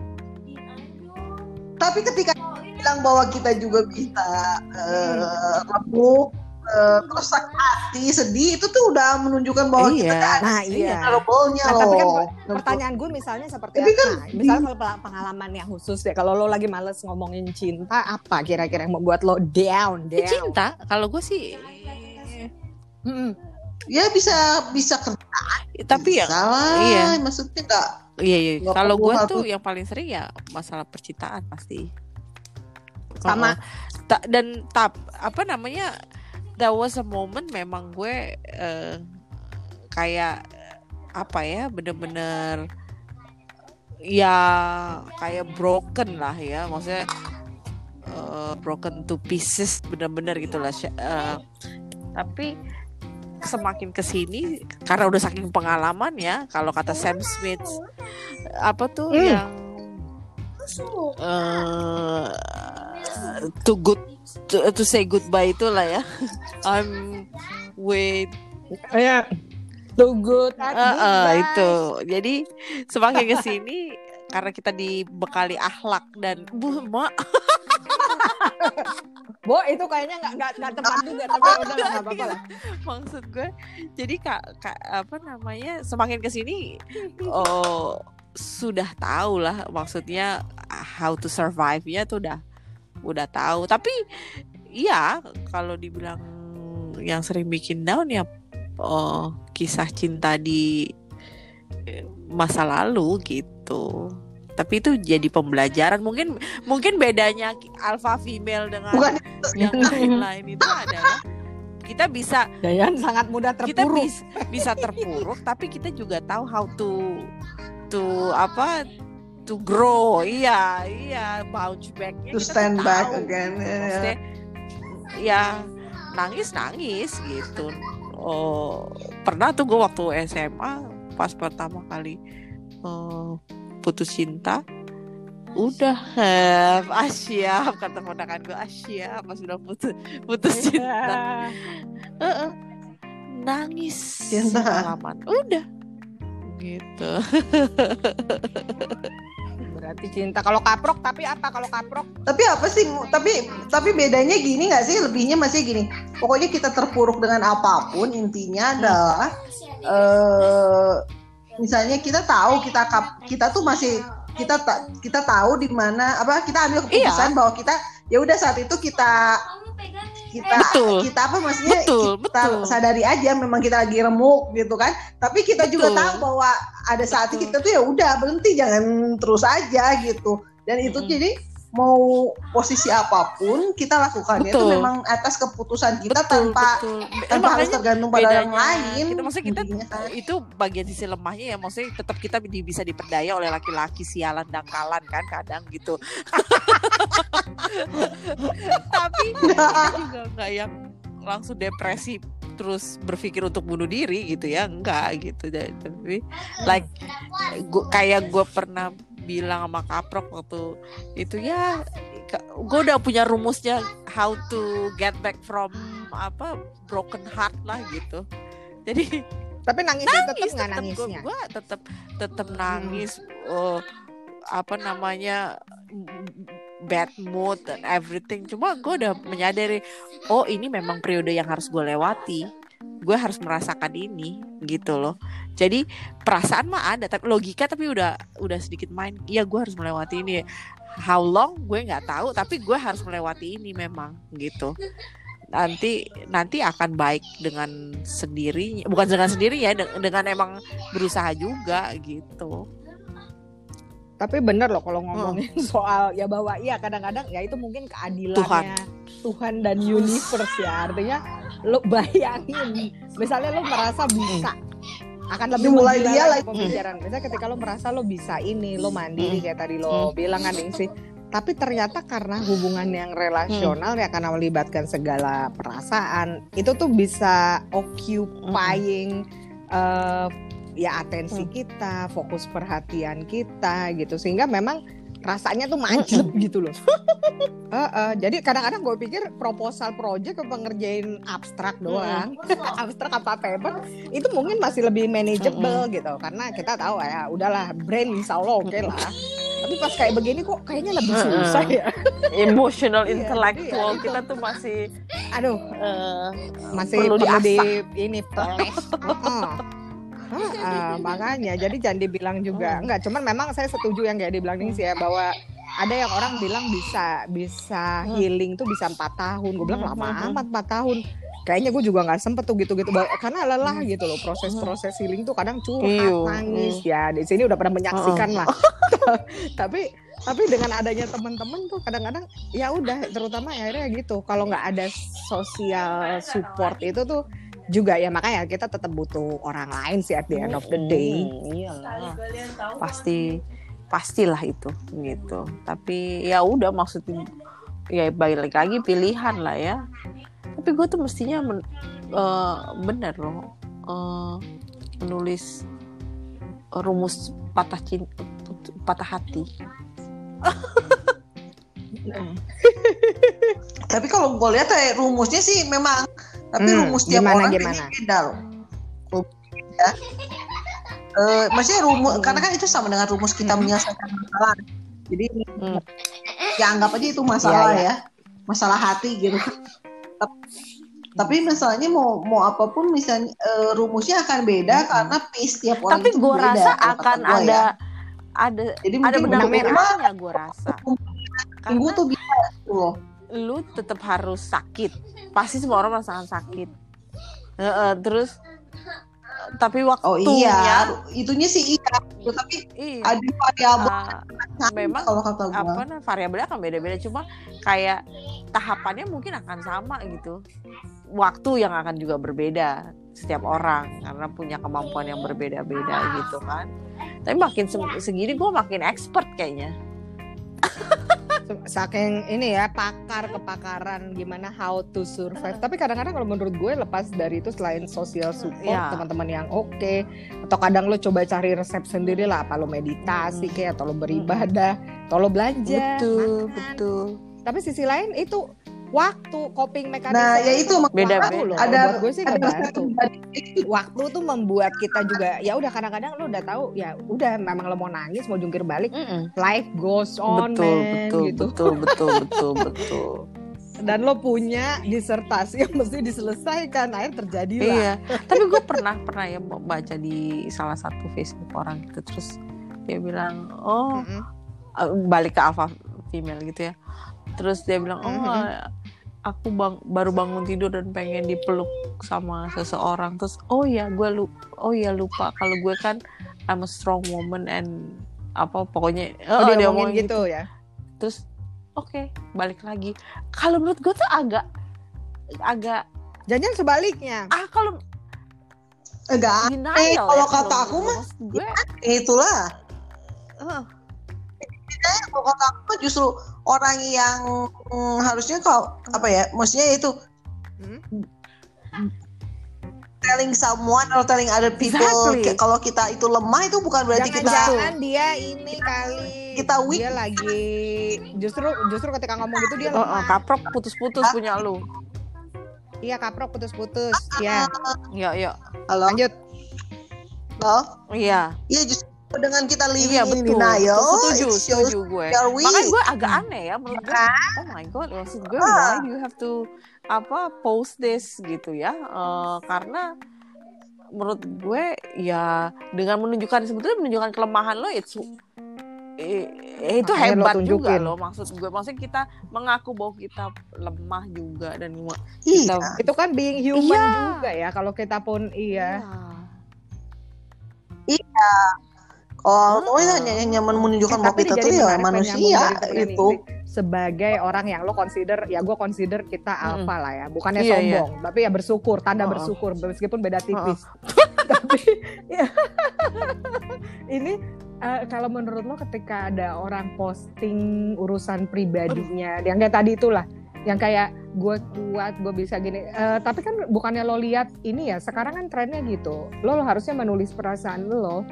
tapi ketika bilang bahwa kita juga bisa eh, remuk eh, terus sakit hati sedih itu tuh udah menunjukkan bahwa kita Iya. kan Nah iya. Nah, tapi kan loh Pertanyaan gue misalnya seperti Tapi apa? kan Nah, misalnya kalau pengalaman yang khusus ya, kalau lo lagi males ngomongin cinta, apa kira-kira yang membuat lo down, Ya, down? cinta kalau gue sih ya bisa bisa kerja tapi ya bisa lah iya. maksudnya nggak Iya, iya. Kalau gue tuh yang paling sering ya masalah percintaan pasti. Sama. Ta- dan tap apa namanya? There was a moment memang gue eh, kayak apa ya, bener-bener ya kayak broken lah ya, maksudnya eh, broken to pieces, bener-bener gitulah. Sya- eh, tapi semakin ke sini karena udah saking pengalaman ya kalau kata Sam Smith apa tuh Hmm. yang eh to good to, to say goodbye itulah ya I'm with Ya. Too good eh, goodbye. itu jadi semakin ke sini karena kita dibekali akhlak dan bu mak Bo, itu kayaknya nggak nggak nggak tepat juga, tapi udah lah, nggak apa-apa lah. maksud gue jadi kak, kak apa namanya semakin ke sini oh sudah tahu lah maksudnya how to survive-nya tuh udah udah tahu. Tapi iya kalau dibilang yang sering bikin down ya oh kisah cinta di eh, masa lalu gitu. Tapi itu jadi pembelajaran. Mungkin mungkin bedanya alpha female dengan bukan. yang lain-lain itu adalah kita bisa Dayan sangat mudah kita terpuruk. bis- bisa terpuruk tapi kita juga tahu how to to apa to grow iya iya bounce backnya to stand back tahu. again ya. Maksudnya, ya nangis nangis gitu oh pernah tuh gue waktu SMA pas pertama kali eh, putus cinta udah eh, ah siap kata ponakan gue ah siap pas udah putus putus cinta Heeh. nangis Cinta. semalaman udah gitu Berarti cinta. Kalau kaprok tapi apa kalau kaprok? Tapi apa sih? Tapi tapi bedanya gini nggak sih? Lebihnya masih gini. Pokoknya kita terpuruk dengan apa pun. Intinya adalah eh misalnya kita tahu kita kap- kita tuh masih kita ta- kita tahu di mana apa kita ambil keputusan bahwa kita ya udah saat itu kita kita Betul. kita apa maksudnya Betul, kita betul. sadari aja memang kita lagi remuk gitu kan tapi kita juga Betul. tahu bahwa ada saat Betul. kita tuh ya udah berhenti jangan terus aja gitu dan itu Mm-mm. jadi mau posisi apa pun kita lakukannya itu memang atas keputusan kita betul tanpa betul. tanpa harus tergantung pada orang bedanya lain. kita maksudnya kita intinya kan. itu bagian sisi lemahnya ya maksudnya tetap kita di- bisa diperdaya oleh laki-laki sialan dangkalan kan kadang gitu. Tapi kita juga nggak yang langsung depresi terus berpikir untuk bunuh diri gitu ya enggak gitu. Tapi like gua, kayak gue pernah bilang sama kaprok waktu itu ya gue udah punya rumusnya how to get back from apa broken heart lah gitu. Jadi Tapi nangis, tetap nangis nggak tetap nangisnya. gue tetap tetap nangis oh, apa namanya bad mood dan everything. Cuma gue udah menyadari oh ini memang periode yang harus gue lewati gue harus merasakan ini gitu loh. Jadi perasaan mah ada tapi logika tapi udah udah sedikit main. Iya gue harus melewati ini. How long? Gue nggak tahu tapi gue harus melewati ini memang gitu. Nanti nanti akan baik dengan sendirinya bukan dengan sendirinya de- dengan emang berusaha juga gitu Tapi bener loh kalau ngomongin soal ya bahwa iya kadang-kadang ya itu mungkin keadilannya Tuhan, dan universe ya. Artinya lo bayangin misalnya lo merasa bisa akan lebih menggila dia lagi pembicaraan. Misalnya ketika lo merasa lo bisa ini, lo mandiri kayak tadi lo bilang kan sih. Tapi ternyata karena hubungan yang relasional ya karena melibatkan segala perasaan itu tuh bisa occupying eh, ya atensi kita, fokus perhatian kita gitu sehingga memang rasanya tuh manjlep gitu loh. Heeh, jadi kadang-kadang gue pikir proposal project apa ngerjain abstrak doang, abstrak apa paper itu mungkin masih lebih manageable gitu karena kita tahu ya udahlah brain insya Allah oke lah. Tapi pas kayak begini kok kayaknya lebih susah ya. emotional Iya, intellectual itu. kita tuh masih Aduh, eh, masih Perlu perlu, di ini poles. Heeh. Heeh, makanya. Jadi jangan dibilang juga. Enggak cuman memang saya setuju yang kayak dibilang nih sih ya bahwa ada yang orang bilang bisa bisa healing tuh bisa empat tahun. Gue bilang lama Hmm. amat empat tahun. Kayaknya gue juga nggak sempet tuh gitu-gitu. Karena lelah gitu loh. Proses-proses healing tuh kadang curhat Iyo, nangis. Ya di sini udah pernah menyaksikan lah. Tapi tapi dengan adanya teman-teman tuh kadang-kadang ya udah terutama ya akhirnya gitu. Kalau nggak ada sosial support itu tuh juga ya makanya kita tetap butuh orang lain sih at the end of the day. Hmm, iyalah pasti pastilah itu gitu. Tapi ya udah maksudnya ya balik lagi pilihan lah ya. Tapi gue tuh mestinya men- eh, bener loh eh, menulis rumus patah cinta patah hati. Tapi kalau gue lihat ya rumusnya sih memang tapi Hmm, rumus tiap gimana, orang gimana? beda loh. Ya. Eh, maksudnya rumus Hmm. karena kan itu sama dengan rumus kita menyelesaikan masalah. Jadi Hmm. ya anggap aja itu masalah Iya, iya. ya, masalah hati gitu. Tap- Tapi misalnya mau mau apa pun misalnya eh, rumusnya akan beda karena pace tiap orang tapi gue rasa akan gua ada ya. ada Jadi ada benang benang merah. merahnya gue rasa minggu karena tuh bisa loh. Lu tetap harus sakit. Pasti semua orang merasakan sakit. Heeh, terus tapi waktunya Oh iya, itunya sih iya, tapi iya, ada variabel sama memang kalau kata gua. apa nah, variabelnya akan beda-beda. Cuma kayak tahapannya mungkin akan sama gitu. Waktu yang akan juga berbeda setiap orang karena punya kemampuan yang berbeda-beda gitu kan. Tapi makin se- segini gue makin expert kayaknya saking ini ya pakar kepakaran gimana how to survive tapi kadang-kadang kalau menurut gue lepas dari itu selain social support Ya. teman-teman yang oke atau kadang lo coba cari resep sendiri lah apa lo meditasi Hmm. kayak atau lo beribadah atau lo belanja betul makan. betul tapi sisi lain itu waktu coping mekanisme Nah, ya itu Beda-beda. Waktu loh. ada buat gue sih ada ngebantu waktu tuh membuat kita juga ya udah kadang-kadang lo udah tahu ya udah memang lo mau nangis mau jungkir balik Mm-mm. life goes on betul man, betul gitu betul betul betul betul dan lo punya disertasi yang mesti diselesaikan akhirnya terjadi lah iya tapi gue pernah pernah ya baca di salah satu Facebook orang gitu terus dia bilang oh Mm-mm. uh, balik ke alpha female gitu ya terus dia bilang oh uh, aku bang baru bangun tidur dan pengen dipeluk sama seseorang. Terus oh ya gue lu oh ya lupa kalau gue kan I'm a strong woman and apa pokoknya oh, dia dia ngomongin ngomongin gitu. ya? Terus oke balik lagi. Kalau menurut gue tuh agak agak jangan sebaliknya. Ah kalau enggak. Eh, ya, kalau kata aku mah, gue itulah. Eh, kalau kata aku justru orang yang mm, harusnya kalau apa ya maksudnya itu Hmm? telling someone atau telling other people Exactly. Kayak kalau kita itu lemah itu bukan berarti kita jangan-jangan dia ini kali. Kita weak. dia lagi justru justru ketika ngomong gitu dia oh, oh, lemah. kaprok putus-putus punya lu. Iya kaprok putus-putus ya ya ya halo? Lanjut. Halo? Iya. Iya justru dengan kita living iya in betul. denial setuju setuju gue. makanya gue agak aneh ya menurut gue. Oh my god maksud gue Ah. why do you have to apa post this gitu ya? Eh, karena menurut gue ya dengan menunjukkan sebetulnya menunjukkan kelemahan lo it's eh, eh, itu Makanya lo hebat juga tunjukin. loh maksud gue. Maksudnya kita mengaku bahwa kita lemah juga dan Iya. kita itu kan being human Iya. juga ya kalau kita pun iya Oh, Hmm. oh itu hanya hanya menunjukkan bahwa kita tuh ya manusia nyambung dari temen itu. sebagai orang yang lo consider ya gue consider kita alpha lah ya bukannya Iya, iya. sombong tapi ya bersyukur tanda Oh, oh. bersyukur meskipun beda tipis tapi ya, ini eh, kalau menurut lo ketika ada orang posting urusan pribadinya yang kayak tadi itulah yang kayak gue kuat gue bisa gini Eh, tapi kan bukannya lo lihat ini ya sekarang kan trennya gitu lo, lo harusnya menulis perasaan lo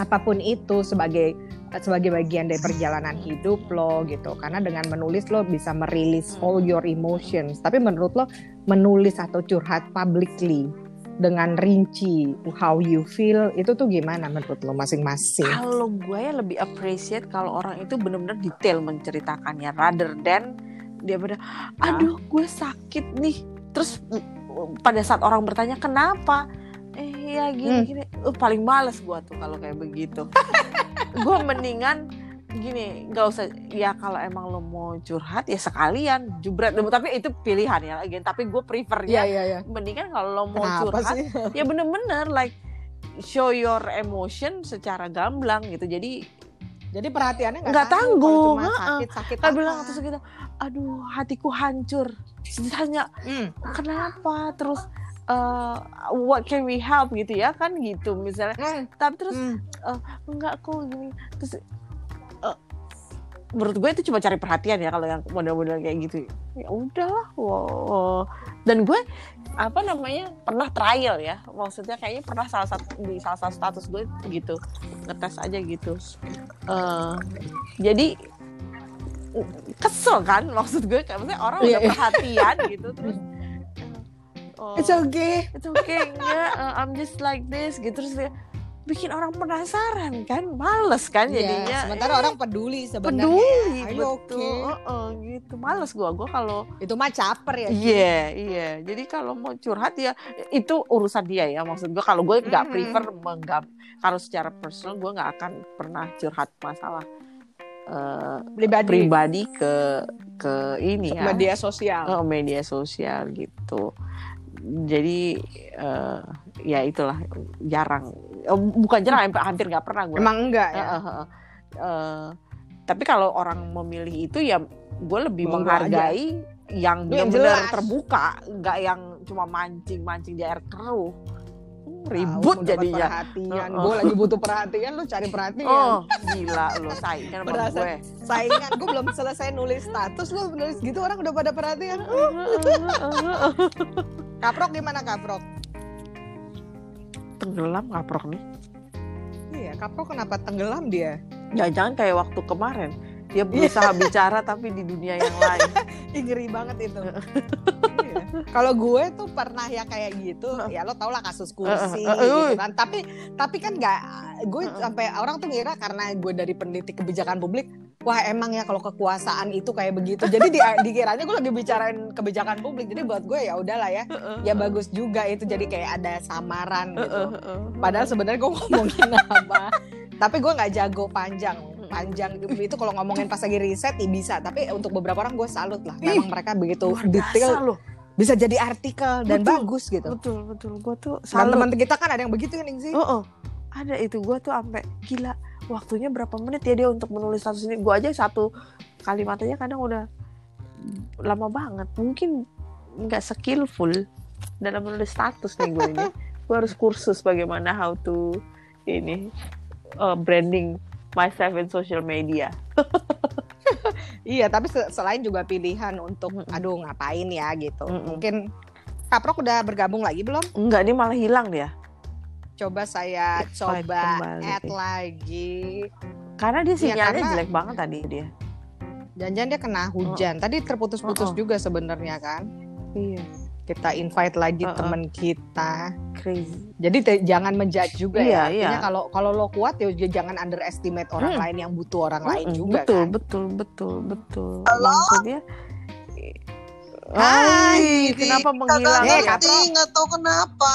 apa pun itu sebagai sebagai bagian dari perjalanan hidup lo gitu. Karena dengan menulis lo bisa merilis all your emotions. Tapi menurut lo menulis atau curhat publicly dengan rinci how you feel itu tuh gimana menurut lo masing-masing? Kalau gue ya lebih appreciate kalau orang itu benar-benar detail menceritakannya rather than dia pada aduh gue sakit nih. Terus pada saat orang bertanya kenapa eh ya gini Hmm. gini. Uh, paling males gue tuh kalau kayak begitu. Gue mendingan gini nggak usah ya kalau emang lo mau curhat ya sekalian jubret. Tapi itu pilihan ya lagi tapi gue prefernya iya iya mendingan kalau lo mau kenapa curhat sih? ya bener-bener like show your emotion secara gamblang gitu. Jadi jadi perhatiannya nggak tanggung, tanggung, cuma sakit sakit bilang terus gitu aduh hatiku hancur. Ditanya Hmm. kenapa? Terus eh, what can we help gitu ya kan gitu misalnya Hmm. tapi terus Hmm. enggak kok gini terus eh, menurut gue itu cuma cari perhatian ya kalau yang model-model kayak gitu ya udah wow. dan gue apa namanya pernah trial ya maksudnya kayaknya pernah salah satu di salah satu status gue gitu ngetes aja gitu Eh, jadi kesel kan maksud gue kayak maksudnya orang Iya, udah iya. perhatian gitu terus oh, It's okay. it's okay enggak uh, I'm just like this gitu terus dia bikin orang penasaran kan males kan Iya, jadinya sementara Eh, orang peduli sebenarnya. peduli Are betul okay? Heeh, gitu males gua gua kalau Itu mah caper ya. Iya iya jadi kalau mau curhat ya itu urusan dia ya maksud gua kalau gue nggak Mhm. prefer menggap kalau secara personal gue nggak akan pernah curhat masalah eh, Pribadi. pribadi ke ke ini ya Media sosial. Oh, media sosial gitu. Jadi eh, ya itulah jarang. Eh, bukan jarang, hampir- nggak pernah gue. Emang enggak ya? tapi kalau orang memilih itu ya gue lebih Monggo menghargai yang Yang benar-benar terbuka, nggak yang cuma mancing-mancing di air keruh. ribut mau dapat jadinya perhatian Uh-uh. gue lagi butuh perhatian lu cari perhatian oh gila lo saingan sama Berasa- gue saingan gue belum selesai nulis status lu nulis gitu orang udah pada perhatian kaprok gimana kaprok? Tenggelam kaprok nih. Iya kaprok kenapa tenggelam dia? Jangan kayak waktu kemarin. Dia berusaha bicara tapi di dunia yang lain. Ih, ngeri banget itu. Iya. kalau gue tuh pernah ya kayak gitu ya lo tau lah kasus kursi gitu kan. Tapi tapi kan nggak gue sampai orang tuh ngira karena gue dari peneliti kebijakan publik wah emang ya kalau kekuasaan itu kayak begitu. Jadi di, dikiranya gue lagi bicarain kebijakan publik. Jadi buat gue ya udahlah ya. Ya bagus juga itu. Jadi kayak ada samaran gitu. padahal sebenarnya gue ngomongin apa. Tapi gue nggak jago panjang. Panjang itu. Kalau ngomongin pas lagi riset ya bisa. Tapi untuk beberapa orang gue salut lah. Memang mereka begitu detail loh bisa jadi artikel dan Betul. bagus gitu. Betul betul. Gue tuh dan salut. teman kita kan ada yang begitu kan Ningsi Oh, oh. ada itu. Gue tuh sampai gila waktunya berapa menit ya dia untuk menulis status ini gue aja satu kalimat aja kadang udah lama banget. Mungkin nggak skillful dalam menulis status nih gue ini. Gue harus kursus bagaimana how to ini uh, branding myself in social media. Iya tapi se- selain juga pilihan untuk aduh ngapain ya? gitu. Mungkin Kaprok udah bergabung lagi belum? enggak ini malah hilang dia Coba saya coba kembali. add lagi. karena dia Iya, sinyalnya karena- jelek banget tadi dia Jangan-jangan dia kena hujan. Tadi terputus-putus Oh, oh. juga sebenarnya kan. iya Kita invite lagi Uh-uh. temen kita. crazy Jadi te- jangan menjudge juga Iya, ya. Artinya iya. kalau kalau lo kuat ya jangan underestimate orang Hmm. lain yang butuh orang lain Mm-mm, juga betul kan. betul betul betul Halo? maksud dia Hai, Hai, kenapa menghilang? Eh, Kagak Katro. ngerti, nggak tahu kenapa.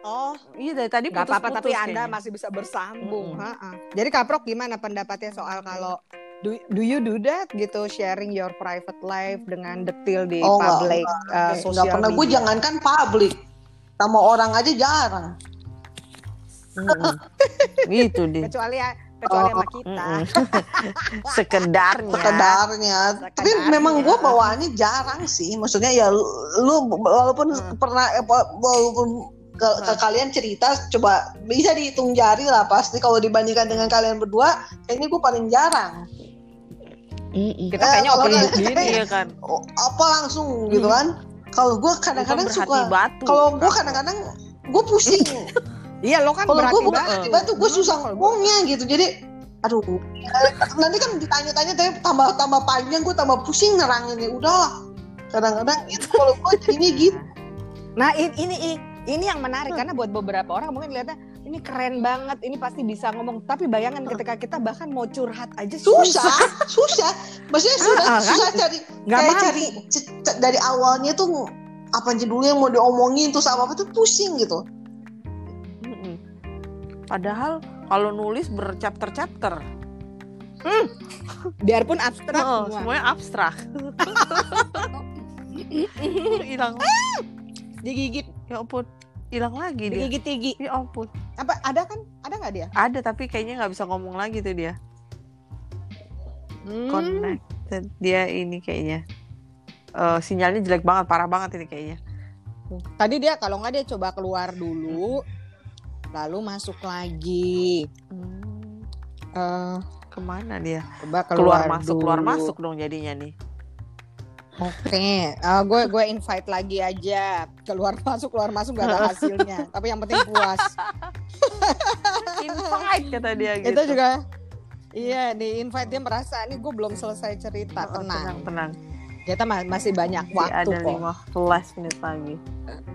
Oh, Iya dari tadi nggak apa-apa putus-putus tapi Anda kayaknya. masih bisa bersambung. Mm-mm. Ha-ha. Jadi Kaprok gimana pendapatnya soal kalau do, do you do that gitu sharing your private life dengan detail di Oh, public uh, Nggak sosial pernah. Gue jangankan publik, sama orang aja jarang. Mm-mm. gitu deh kecuali ya kecuali Oh. sama kita. Sekedarnya sekedarnya. Tapi Sekedarnya. memang gue bawaannya jarang sih. Maksudnya ya lu, walaupun Hmm. pernah eh, wa- walaupun ke, ke kalian cerita coba bisa dihitung jari lah pasti kalau dibandingkan dengan kalian berdua kayaknya gue paling jarang. Mm-mm. Kita kayaknya Eh, open book gini. iya kan Oh, apa langsung gitu kan? Kalau gue kadang-kadang berhati suka kalau gue kadang-kadang gue pusing. Iya lo kan kalau gue bukan banget. hati batu gue susah ngomongnya gitu jadi aduh nanti kan ditanya-tanya tapi tambah tambah panjang gue tambah pusing neranginnya udahlah kadang-kadang itu kalau gue jadinya gitu Nah ini ini ini yang menarik karena buat beberapa orang mungkin lihatnya ini keren banget, ini pasti bisa ngomong. Tapi bayangan ketika kita bahkan mau curhat aja susah. Susah, susah. Maksudnya susah, Ah, ah, kan? susah cari nggak kayak cari dari awalnya tuh apa aja dulu yang mau diomongin terus apa apa tuh pusing gitu. Mm-mm. padahal kalau nulis berchapter-chapter. Biarpun abstrak Oh, semua. semuanya abstrak. Hilang. Digigit, ya ampun hilang lagi dia digigit gigi. ya ampun Apa ada kan? Ada nggak dia? ada tapi kayaknya nggak bisa ngomong lagi tuh dia Hmm. connected dia ini kayaknya Eh, sinyalnya jelek banget parah banget ini kayaknya Tadi dia kalau nggak dia coba keluar dulu, lalu masuk lagi. Hmm, Eh, ke mana dia coba keluar, keluar, masuk dulu. keluar masuk dong jadinya nih Oke, eh, gue gue invite lagi aja. Keluar masuk keluar masuk gak ada hasilnya. Tapi yang penting puas. invite kata dia gitu Itu juga. Iya, di invite dia merasa ini gue belum selesai cerita. Oh, Tenang. tenang tenang Kita ma- masih banyak Masih waktu ada kok. 15 menit lagi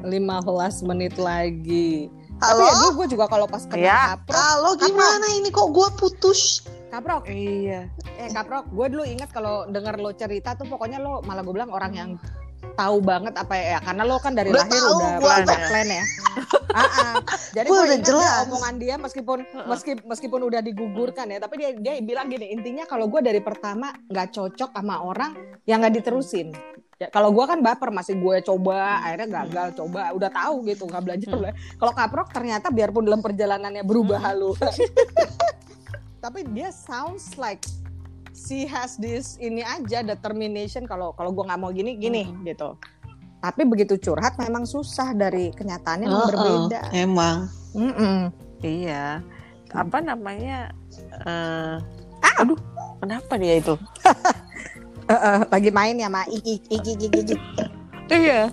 15 menit lagi. Tapi halo? ya dulu gue juga kalau pas kena Ya. kaprok, halo gimana ini? Kok gue putus? Kaprok, iya. Eh kaprok, gue dulu ingat kalau denger lo cerita tuh pokoknya lo malah gue bilang orang yang tahu banget apa ya karena lo kan dari Udah lahir tahu, udah plan ya. Ah, ah. Jadi Gua gue udah ya jelas. omongan dia meskipun meski, meskipun udah digugurkan ya, tapi dia dia bilang gini intinya kalau gue dari pertama nggak cocok sama orang yang nggak diterusin. Ya, kalau gue kan baper masih gue coba akhirnya gagal coba udah tahu gitu nggak belajar Hmm. Kalau kaprok ternyata biarpun dalam perjalanannya berubah Hmm. halu. tapi dia sounds like she has this ini aja determination kalau kalau gue nggak mau gini gini Hmm. gitu Tapi begitu curhat memang susah dari kenyataannya Heeh, berbeda. Emang. Mm-mm. Iya. Apa namanya? eh aduh, kenapa dia itu? Eh, eh, lagi main ya ma iki iki iki iki. Iya.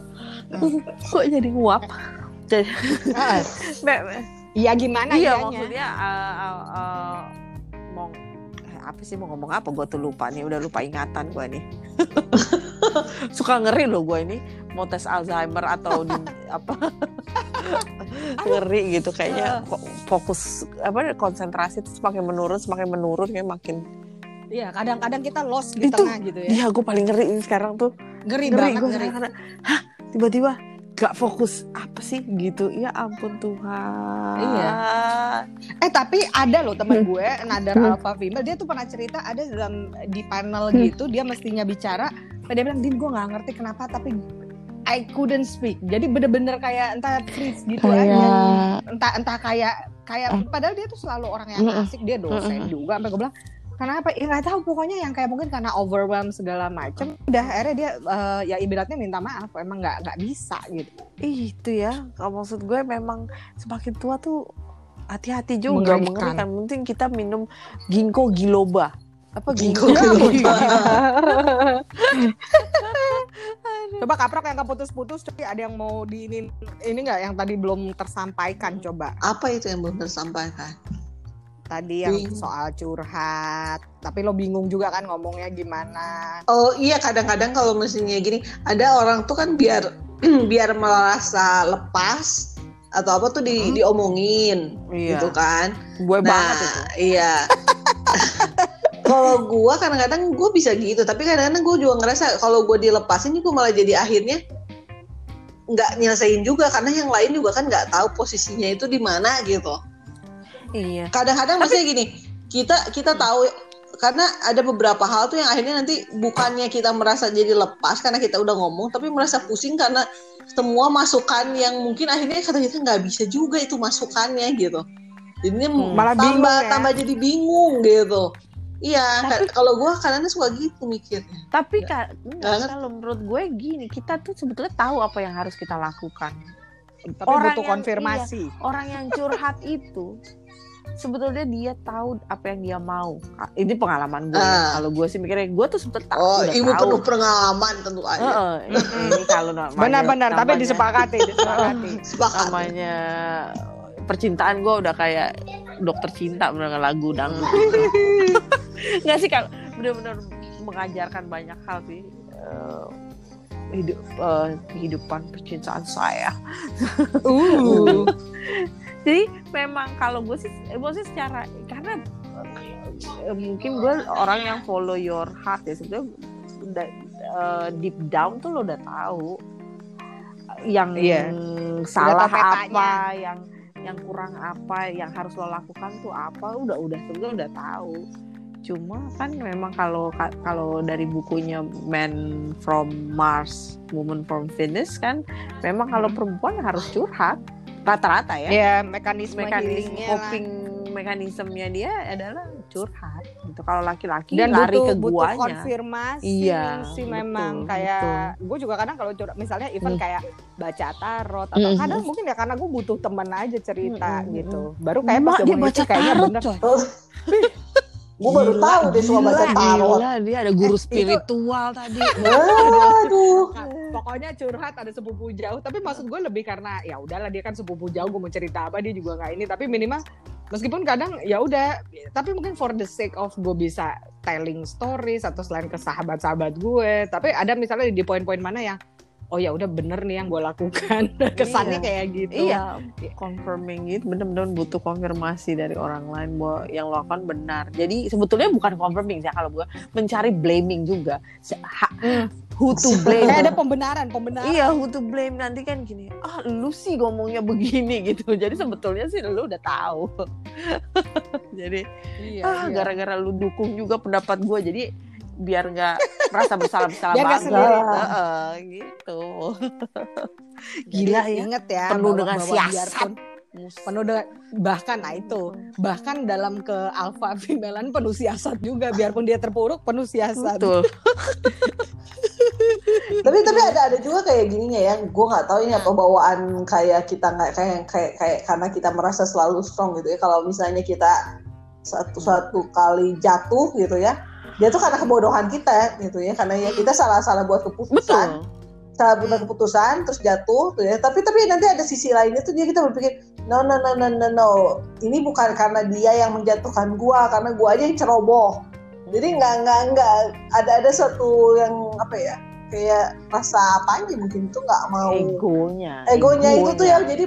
Kok jadi nguap? Jadi, Iya gimana iya ianya? maksudnya eh, eh, eh, mau eh, apa sih mau ngomong apa? Gue tuh lupa nih udah lupa ingatan gue nih. Suka ngeri loh gue ini mau tes Alzheimer atau di apa? Ngeri gitu kayaknya. Fokus apa konsentrasi tuh semakin menurun semakin menurun kayak makin Iya kadang-kadang kita lost di Itu, tengah gitu ya. iya gue paling ngeri ini sekarang tuh. Ngeri, ngeri banget gue ngeri. karena hah tiba-tiba gak fokus apa sih gitu? Ya ampun Tuhan. Iya. Eh tapi ada loh teman gue Nadar Hmm. Alpha Female. Dia tuh pernah cerita ada dalam di panel Hmm. gitu dia mestinya bicara. Dia bilang din gue nggak ngerti kenapa tapi I couldn't speak. Jadi bener-bener kayak entah freeze gitu aja kayak entah entah kayak kayak Ah. padahal dia tuh selalu orang yang asik dia dosen juga. Sampai gue bilang kenapa ya nggak tahu. Pokoknya yang kayak mungkin karena overwhelm segala macem udah akhirnya dia eh, ya ibaratnya minta maaf. Emang nggak nggak bisa gitu. Itu ya. Kalau maksud gue memang semakin tua tuh hati-hati juga. Mengerikan. mengerikan. Mungkin kita minum ginkgo biloba. Apa Ginkgo biloba. coba kaprok yang keputus-putus tapi ada yang mau di ini ini nggak? Yang tadi belum tersampaikan coba. Apa itu yang belum tersampaikan? Tadi yang Bingung. soal curhat tapi lo bingung juga kan ngomongnya gimana Oh iya kadang-kadang kalau misalnya gini ada orang tuh kan biar biar merasa lepas atau apa tuh di, Hmm. diomongin iya gitu kan. gue Nah banget itu iya. kalau gua kadang-kadang gue bisa gitu tapi kadang-kadang gue juga ngerasa kalau gue dilepasin juga malah jadi akhirnya nggak nyelesain juga karena yang lain juga kan nggak tahu posisinya itu di mana gitu. Iya. Kadang-kadang maksudnya gini kita kita tahu karena ada beberapa hal tuh yang akhirnya nanti bukannya kita merasa jadi lepas karena kita udah ngomong tapi merasa pusing karena semua masukan yang mungkin akhirnya kata kita nggak bisa juga itu masukannya gitu. Jadinya Hmm. Malah tambah bingung ya. tambah jadi bingung gitu. Iya kalau gua kadang suka gitu mikirnya. Tapi Ya. kalau menurut gue gini kita tuh sebetulnya tahu apa yang harus kita lakukan. Tapi Orang butuh yang- konfirmasi. orang yang curhat itu sebetulnya dia tahu apa yang dia mau. Ini pengalaman gue ya. Ah. kalau gue sih mikirnya gue tuh sebetulnya tahu oh udah ibu tahu. penuh pengalaman tentu aja. Heeh, ini, ini kalau namanya benar-benar tapi disepakati disepakati. Sepakat namanya percintaan gue udah kayak dokter cinta bener lagu dangdut. Nggak sih kalau bener-bener mengajarkan banyak hal sih. Eh, hidup eh, kehidupan percintaan saya. Uh jadi memang kalau gue sih gue sih secara karena eh, mungkin gue orang yang follow your heart ya sebetulnya udah, eh, deep down tuh lo udah tahu yang Iya. salah apa yang yang kurang apa yang harus lo lakukan tuh apa udah udah sebetulnya udah tahu cuma kan memang kalau kalau dari bukunya Man from Mars Woman from Venus kan memang kalau Hmm. perempuan harus curhat. Rata-rata ya. Ya mekanisme, mekanisme coping mekanismenya dia adalah curhat gitu. Kalau laki-laki dan lari butuh ke butuh konfirmasi Iya, sih betul, memang. kayak gue juga kadang kalau curhat misalnya even Hmm. kayak baca tarot atau Hmm. kadang mungkin ya karena gue butuh teman aja cerita hmm, gitu. baru kayak pas Mak, udah dia baca kayaknya tarot bener coy gue baru tahu deh semua baca tarot. gila, dia ada guru Eh, itu- spiritual tadi. Aduh Nah, pokoknya curhat ada sepupu jauh tapi maksud gue lebih karena ya udahlah dia kan sepupu jauh gue mau cerita apa dia juga nggak ini tapi minimal meskipun kadang ya udah tapi mungkin for the sake of gue bisa telling stories atau selain ke sahabat-sahabat gue tapi ada misalnya di poin-poin mana yang oh ya udah bener nih yang gue lakukan kesannya Iya. kayak gitu iya confirming itu benar-benar butuh konfirmasi dari orang lain bahwa yang lo lakukan benar jadi sebetulnya bukan confirming ya kalau gue mencari blaming juga ha- Hmm. who to blame kayak ada pembenaran pembenaran Iya, who to blame nanti kan gini. Ah, lu sih ngomongnya begini gitu. Jadi sebetulnya sih lu udah tahu. Jadi Iya, ah iya. gara-gara lu dukung juga pendapat gue. Jadi biar nggak merasa bersalah-bersalah Biar nggak banget. sendiri. Heeh, gitu. Gila Jadi ya. inget ya Penuh dengan siasat. penuh dengan bahkan nah itu bahkan dalam ke alpha femalean penuh siasat juga biarpun dia terpuruk penuh siasat Betul. tapi tapi ada ada juga kayak gininya ya gue nggak tahu ini apa bawaan kayak kita nggak kayak kayak kayak karena kita merasa selalu strong gitu ya kalau misalnya kita satu satu kali jatuh gitu ya dia tuh karena kebodohan kita gitu ya. Karena ya kita salah salah buat keputusan. Betul. salah buat keputusan terus jatuh tuh ya. Tapi tapi nanti ada sisi lainnya tuh dia kita berpikir no no no no no no. Ini bukan karena dia yang menjatuhkan gua karena gua aja yang ceroboh. Jadi nggak nggak nggak. Ada ada satu yang apa ya kayak rasa apanya mungkin tuh nggak mau. Egonya egonya itu tuh ya jadi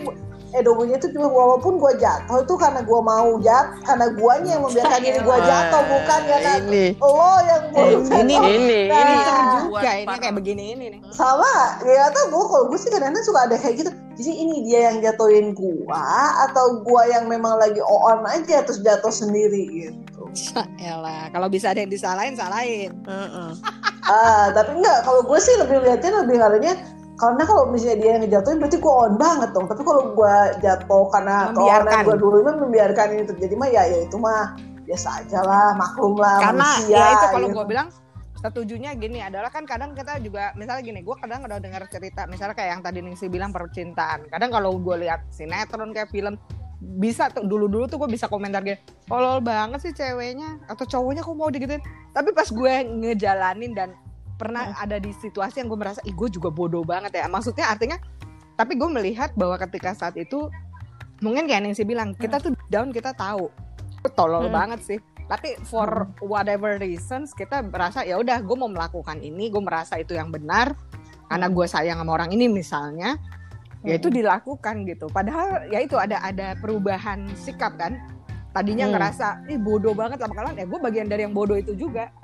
egonya itu cuma walaupun gua jatuh itu karena gua mau jat karena guanya yang membiarkan diri gua jatuh bukan karena ini lo yang mau Eh, jatuh. ini- ini Nah, ini juga ini kayak begini ini nih. sama ya tau gue kalau gue sih kadang-kadang suka ada kayak gitu jadi ini dia yang jatuhin gua atau gua yang memang lagi on aja terus jatuh sendiri gitu Elah, kalau bisa ada yang disalahin, salahin. Heeh. ah tapi enggak kalau gue sih lebih lihatnya lebih ngarinya karena kalau misalnya dia yang ngejatuhin berarti gue on banget dong. Tapi kalau gue jatuh karena keonan gue dulu mah membiarkan ini terjadi mah ya ya itu mah biasa aja lah maklum lah Karena manusia ya itu kalau gitu. gue bilang setujunya gini adalah kan kadang kita juga misalnya gini gue kadang udah dengar cerita misalnya kayak yang tadi Ningsi bilang percintaan. Kadang kalau gue lihat sinetron kayak film bisa tuh dulu dulu tuh gue bisa komentar kayak kolol banget sih ceweknya atau cowoknya kok mau digituin? Tapi pas gue ngejalanin dan pernah ada di situasi yang gue merasa ih gue juga bodoh banget ya. Maksudnya artinya tapi gue melihat bahwa ketika saat itu mungkin kayak yang sih bilang kita tuh down kita tahu. Tolol Hmm. banget sih. Tapi for whatever reasons kita merasa ya udah gue mau melakukan ini gue merasa itu yang benar karena gue sayang sama orang ini misalnya ya itu dilakukan gitu. Padahal ya itu ada ada perubahan sikap kan tadinya Hmm. ngerasa ih bodoh banget lama kelamaan. Ya gue bagian dari yang bodoh itu juga.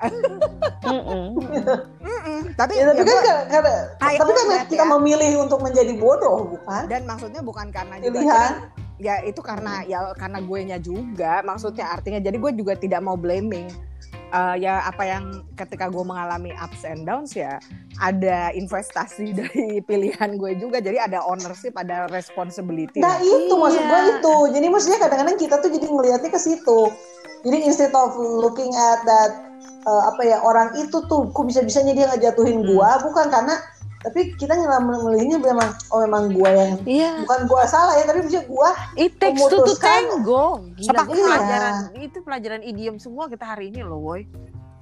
Tapi ya, tapi ya kan gua- karena, tapi that, kita ya. memilih untuk menjadi bodoh bukan? Dan maksudnya bukan karena juga pilihan. ya itu karena ya karena gue nya juga maksudnya artinya. Jadi gue juga tidak mau blaming Eh, ya apa yang ketika gue mengalami ups and downs ya ada investasi dari pilihan gue juga jadi ada ownership ada responsibility Nah itu maksud gue Iya. itu. Jadi maksudnya kadang-kadang kita tuh jadi ngelihatnya ke situ. Jadi instead of looking at that uh, apa ya orang itu tuh kok bisa-bisanya dia ngejatuhin gua bukan karena tapi kita ngelihatnya memang oh memang gua yang Iya, bukan gua salah ya tapi maksudnya gua it takes two to memutuskan- tango. Gila, Sepak- itu iya. pelajaran itu pelajaran idiom semua kita hari ini loh, woi.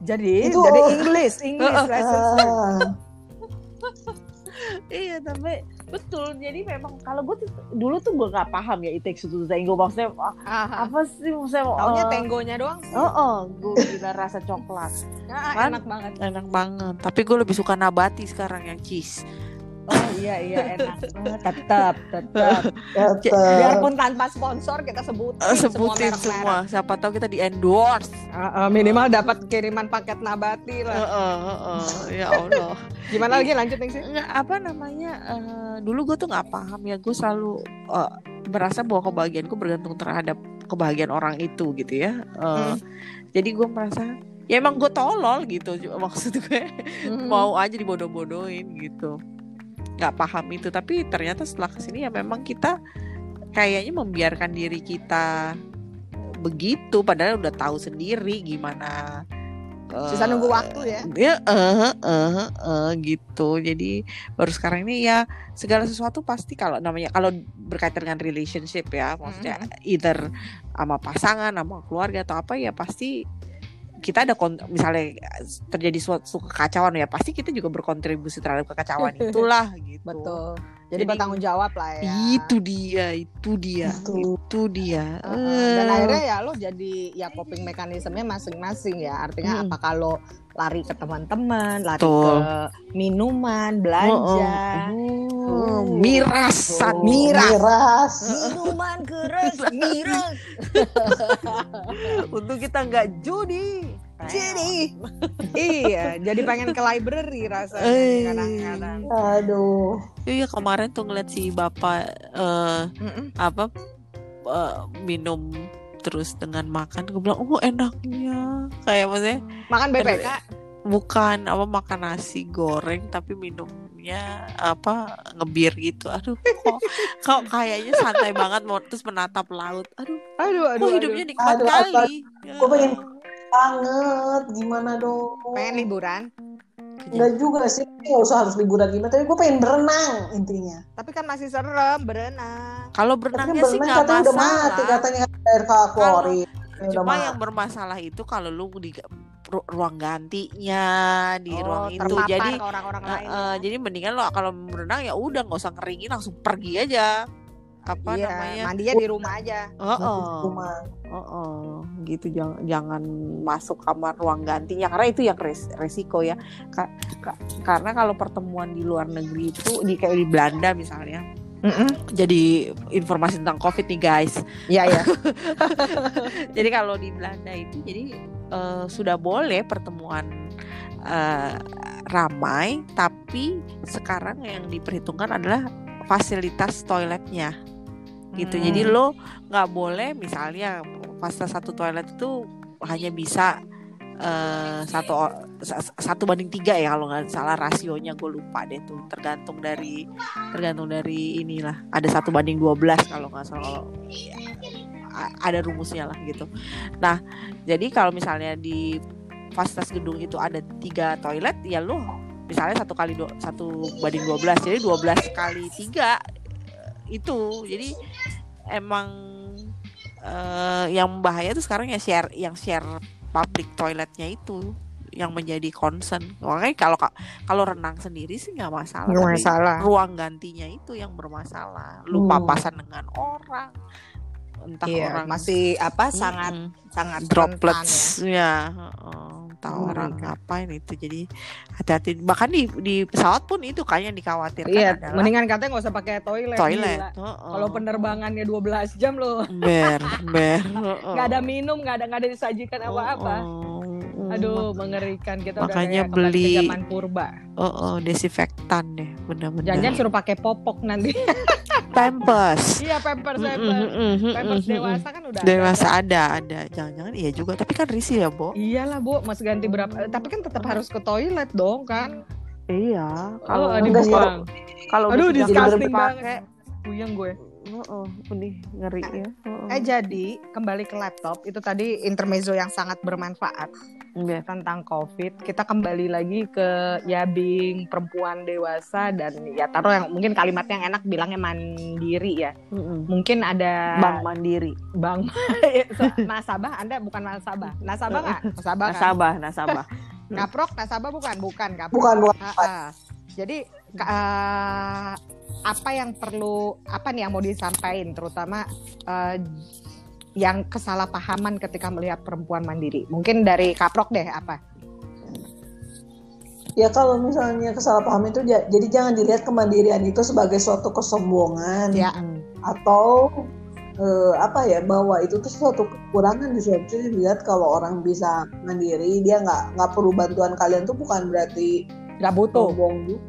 jadi Itu- jadi English English lessons ah, Iya, tapi betul. Jadi memang kalau gue tuh dulu tuh gue nggak paham ya it takes two to tango. Maksudnya ah, Ah, apa sih maksudnya? taunya eh, tenggonya doang sih. Oh, oh gue gila rasa coklat. Ah, Kan? enak banget Enak banget. Tapi gue lebih suka nabati sekarang yang cheese. Iya iya enak tetap tetap biarpun tanpa sponsor kita sebutin, Eh, sebutin semua, semua. Siapa tahu kita di endorse. Ah, ah, minimal dapat kiriman paket nabati lah Heeh, heeh. Ya Allah. gimana lagi lanjut nih sih Nggak, apa namanya? eh, dulu gue tuh nggak paham ya. Gue selalu eh, merasa bahwa kebahagiaanku bergantung terhadap kebahagiaan orang itu gitu ya. Eh, Hmm. Jadi gue merasa ya emang gue tolol gitu maksud gue Hmm. mau aja dibodoh-bodohin gitu nggak paham itu. Tapi ternyata setelah ke sini ya memang kita kayaknya membiarkan diri kita begitu padahal udah tahu sendiri gimana eh, Sisa nunggu waktu ya. ya eh eh eh, gitu. Jadi baru sekarang ini ya segala sesuatu pasti kalau namanya kalau berkaitan dengan relationship ya maksudnya either sama pasangan sama keluarga atau apa ya pasti kita ada misalnya terjadi suatu kekacauan ya pasti kita juga berkontribusi terhadap kekacauan itulah gitu Betul. Jadi, Jadi- bertanggung jawab lah ya. itu dia itu dia Itu. itu dia Heeh. Dan Eh. akhirnya ya lo jadi ya coping mekanismenya masing-masing ya. Artinya Hmm. apa kalau lari ke teman-teman, lari Betul. ke minuman, belanja, Oh, Uh. Mirasan Tuh, Miras. miras minuman keras, miras. untuk kita nggak judi Jadi, iya, jadi pengen ke library rasanya Eh. kadang-kadang. aduh iya kemarin tuh ngeliat si bapak eh, Mm-mm. apa eh, minum terus dengan makan gue bilang oh enaknya kayak maksudnya Makan BPK. bukan apa makan nasi goreng tapi minumnya apa ngebir gitu aduh kok kok kayaknya santai banget mau terus menatap laut aduh Aduh, aduh, kok aduh. hidupnya nikmat Aduh, kali Gue pengen banget gimana dong Pengen liburan. ke Enggak juga sih, nggak usah harus liburan gimana. Tapi gue pengen berenang intinya. Tapi kan masih serem berenang. Kalau kan berenangnya sih berenang nggak katanya udah mati, masalah. katanya air kalori. Udah Cuma yang bermasalah itu kalau lu di ru- ruang gantinya di Oh, ruang itu. Jadi orang-orang eh, lain. eh, ya. jadi mendingan lo kalau berenang ya udah nggak usah ngeringin langsung pergi aja. Apa iya, namanya? mandinya di rumah aja. Oh, Rumah. gitu jangan jangan masuk kamar ruang gantinya karena itu yang res- resiko ya. Ka- ka- karena kalau pertemuan di luar negeri itu di kayak di Belanda misalnya. Jadi informasi tentang COVID nih guys. Iya iya. jadi kalau di Belanda itu jadi eh, sudah boleh pertemuan eh, ramai, tapi sekarang yang diperhitungkan adalah fasilitas toiletnya, gitu. Hmm. Jadi lo nggak boleh misalnya fasilitas satu toilet itu hanya bisa eh, satu satu banding tiga ya kalau nggak salah rasionya gue lupa deh tuh tergantung dari tergantung dari inilah ada satu banding 12 kalau nggak salah kalau ada rumusnya lah gitu. Nah, jadi kalau misalnya di fasilitas gedung itu ada tiga toilet, ya lo misalnya satu kali do- satu banding 12 jadi 12 kali tiga eh, itu. Jadi emang eh, yang bahaya tuh sekarang ya share yang share public toiletnya itu yang menjadi concern. Makanya kalau kalau renang sendiri sih nggak masalah. Masalah. ruang gantinya itu yang bermasalah. Lu Hmm. papasan dengan orang, entah Iya, orang masih apa sangat Mm-mm. sangat droplets ya, heeh. entah Oh orang ngapain itu jadi hati-hati bahkan di di pesawat pun itu kayaknya yang dikhawatirkan Iya, adalah mendingan katanya nggak usah pakai toilet. toilet gila. heeh. Kalau penerbangannya 12 jam loh, ber ber nggak ada minum, nggak ada nggak ada disajikan apa-apa. Heeh. Aduh, mengerikan kita Makanya udah beli- zaman purba. Oh, oh, desinfektan deh, benar-benar. Jangan suruh pakai popok nanti. Pampers. iya, pampers pampers. mm, mm, mm, Pampers dewasa kan udah. Dewasa ada. ada, ada. Jangan-jangan iya juga, tapi kan risih ya, Bo. Iyalah bu, mas ganti berapa? eh, Tapi kan tetap harus ke toilet dong kan? Iya, Kalau sih, dibuang. kalau Aduh, disgusting banget. Puyeng gue. Heeh, benih ngeri ya. Heeh. Eh jadi kembali ke laptop itu tadi intermezzo yang sangat bermanfaat Iya. tentang COVID. Kita kembali lagi ke ya being perempuan dewasa dan ya taruh yang mungkin kalimat yang enak bilangnya mandiri ya. Mm-mm. Mungkin ada Bank Mandiri. Bang nasabah. Anda bukan nasabah. Nasabah nggak? Nasabah kan? Nasabah, nasabah. Kaprok nasabah bukan? Bukan kaprok. Bukan, bukan. Ah, ah. Jadi ah, apa yang perlu apa nih yang mau disampaikan terutama eh, yang kesalahpahaman ketika melihat perempuan mandiri? Mungkin dari Kaprok deh apa? Ya kalau misalnya kesalahpaham itu ja- jadi jangan dilihat kemandirian itu sebagai suatu kesombongan Ya. atau eh, apa ya bahwa itu tuh suatu kekurangan di suatu dilihat kalau orang bisa mandiri dia nggak nggak perlu bantuan kalian tuh bukan berarti Gak butuh. sombong juga.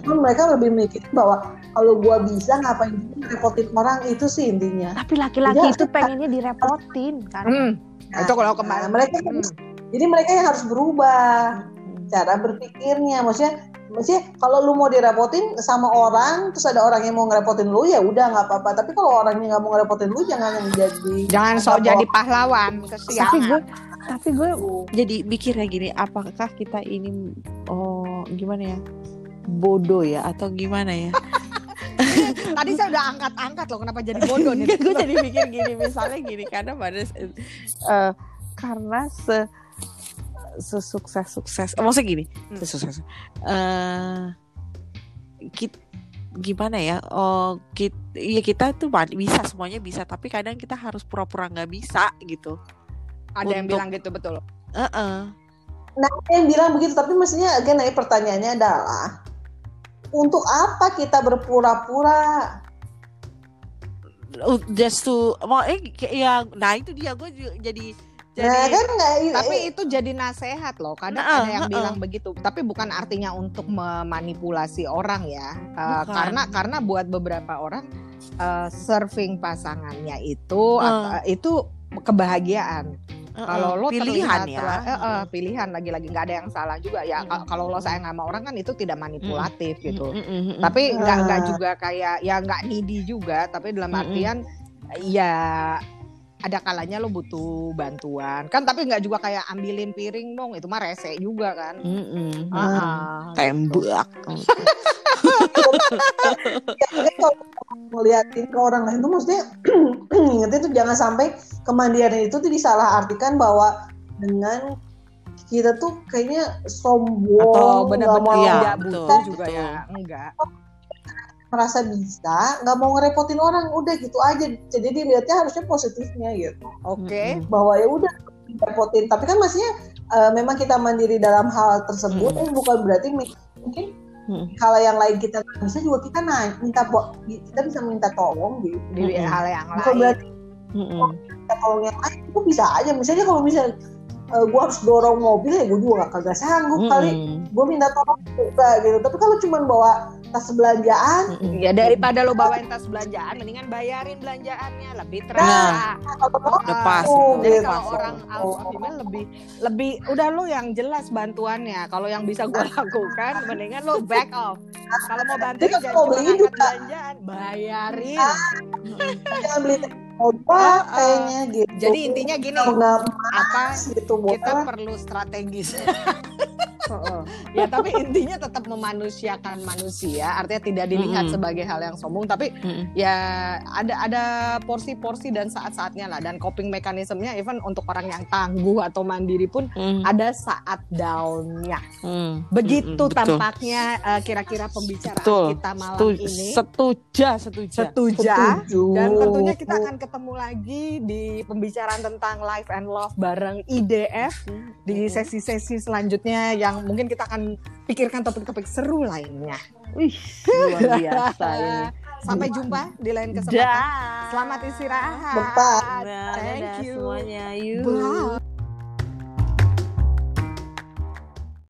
Cuma mereka lebih mikirin bahwa kalau gua bisa ngapain repotin orang itu sih intinya. Tapi laki-laki Iya. itu pengennya direpotin kan. Hmm, itu kalau Nah, kemarin. mereka Hmm. jadi mereka yang harus berubah cara berpikirnya. Maksudnya maksudnya kalau lu mau direpotin sama orang terus ada orang yang mau ngerepotin lu ya udah nggak apa-apa. Tapi kalau orangnya nggak mau ngerepotin lu jangan yang jadi jangan sok jadi pahlawan Tapi gue, tapi gue jadi mikirnya gini, apakah kita ini, oh gimana ya, bodoh ya atau gimana ya? Tadi saya udah angkat-angkat loh kenapa jadi bodoh nih? gue jadi mikir gini misalnya gini karena pada eh, karena se sesukses sukses maksudnya gini Hmm. sesukses eh kit- gimana ya oh kit ya kita tuh bisa semuanya bisa tapi kadang kita harus pura-pura nggak bisa gitu Ada yang Untuk- bilang gitu betul. Heeh. nah ada yang bilang begitu tapi mestinya again nah, pertanyaannya adalah untuk apa kita berpura-pura Uh, just to mau eh kayak- ya nah itu dia gue jadi jadi nah kan Tapi itu jadi nasehat loh. Kadang Nah, ada yang heeh. bilang begitu. Tapi bukan artinya untuk memanipulasi orang ya. Uh, Bukan. karena karena buat beberapa orang uh, surfing pasangannya itu Hmm. atau- itu kebahagiaan. Kalau lo pilihan terlihat ya eh, eh, pilihan lagi-lagi nggak ada yang salah juga ya. Mm-mm. Kalau lo sayang sama orang kan itu tidak manipulatif gitu. Mm, mm, mm, Tapi nggak nggak Ah. juga kayak ya nggak needy juga. Tapi dalam artian ya ada kalanya lo butuh bantuan kan tapi nggak juga kayak ambilin piring dong itu mah rese juga kan Mm-mm. Ah, ah. tembak Ya, kalau ngeliatin ke orang lain tuh maksudnya ingetin tuh jangan sampai kemandirian itu tuh disalahartikan bahwa dengan kita tuh kayaknya sombong atau nggak benar-benar mau Iya, nggak betul, butuh juga betul. ya enggak merasa bisa nggak mau ngerepotin orang udah gitu aja jadi dilihatnya harusnya positifnya gitu oke Mm-mm. bahwa ya udah repotin tapi kan maksudnya eh, memang kita mandiri dalam hal tersebut Hmm. eh, bukan berarti mungkin Hmm. kalau yang lain kita nggak bisa juga kita nanya minta bo- kita bisa minta tolong gitu di hal yang bukan lain berarti Mm-mm. minta tolong yang lain itu bisa aja misalnya kalau misalnya gue harus dorong mobil ya gue juga gak kagak sanggup kali Mm-mm. gue minta tolong juga gitu tapi kalau cuma bawa tas belanjaan Mm-mm. ya daripada lo bawain tas belanjaan mendingan bayarin belanjaannya lebih Nah, terasa kalau mau udah pas Oh, itu. Jadi gitu. kalau orang alpha female lebih lebih udah lo yang jelas bantuannya. Kalau yang bisa gue lakukan, mendingan lo back off. Kalau mau bantu Jadi jangan belanjaan, bayarin. Mm-mm. jangan beli Ah, ah. kayaknya gitu Jadi intinya gini, apa gitu kita perlu strategis. ya tapi intinya tetap memanusiakan manusia, artinya tidak dilihat Mm-mm. sebagai hal yang sombong, tapi Mm-mm. ya ada ada porsi-porsi dan saat-saatnya lah dan coping mekanismenya even untuk orang yang tangguh atau mandiri pun Mm. ada saat down-nya. Mm. Begitu betul. tampaknya eh, kira-kira pembicaraan Betul. kita malam Setuju, ini. setuju, setuju. Setuju. Setuju. Dan tentunya kita akan ketemu lagi di pembicaraan tentang life and love bareng IDF di sesi-sesi selanjutnya yang mungkin kita akan pikirkan topik-topik seru lainnya. Wih, luar biasa ini. Sampai jumpa di lain kesempatan. Dah. Selamat istirahat. Bye. Thank you. semuanya. Bye.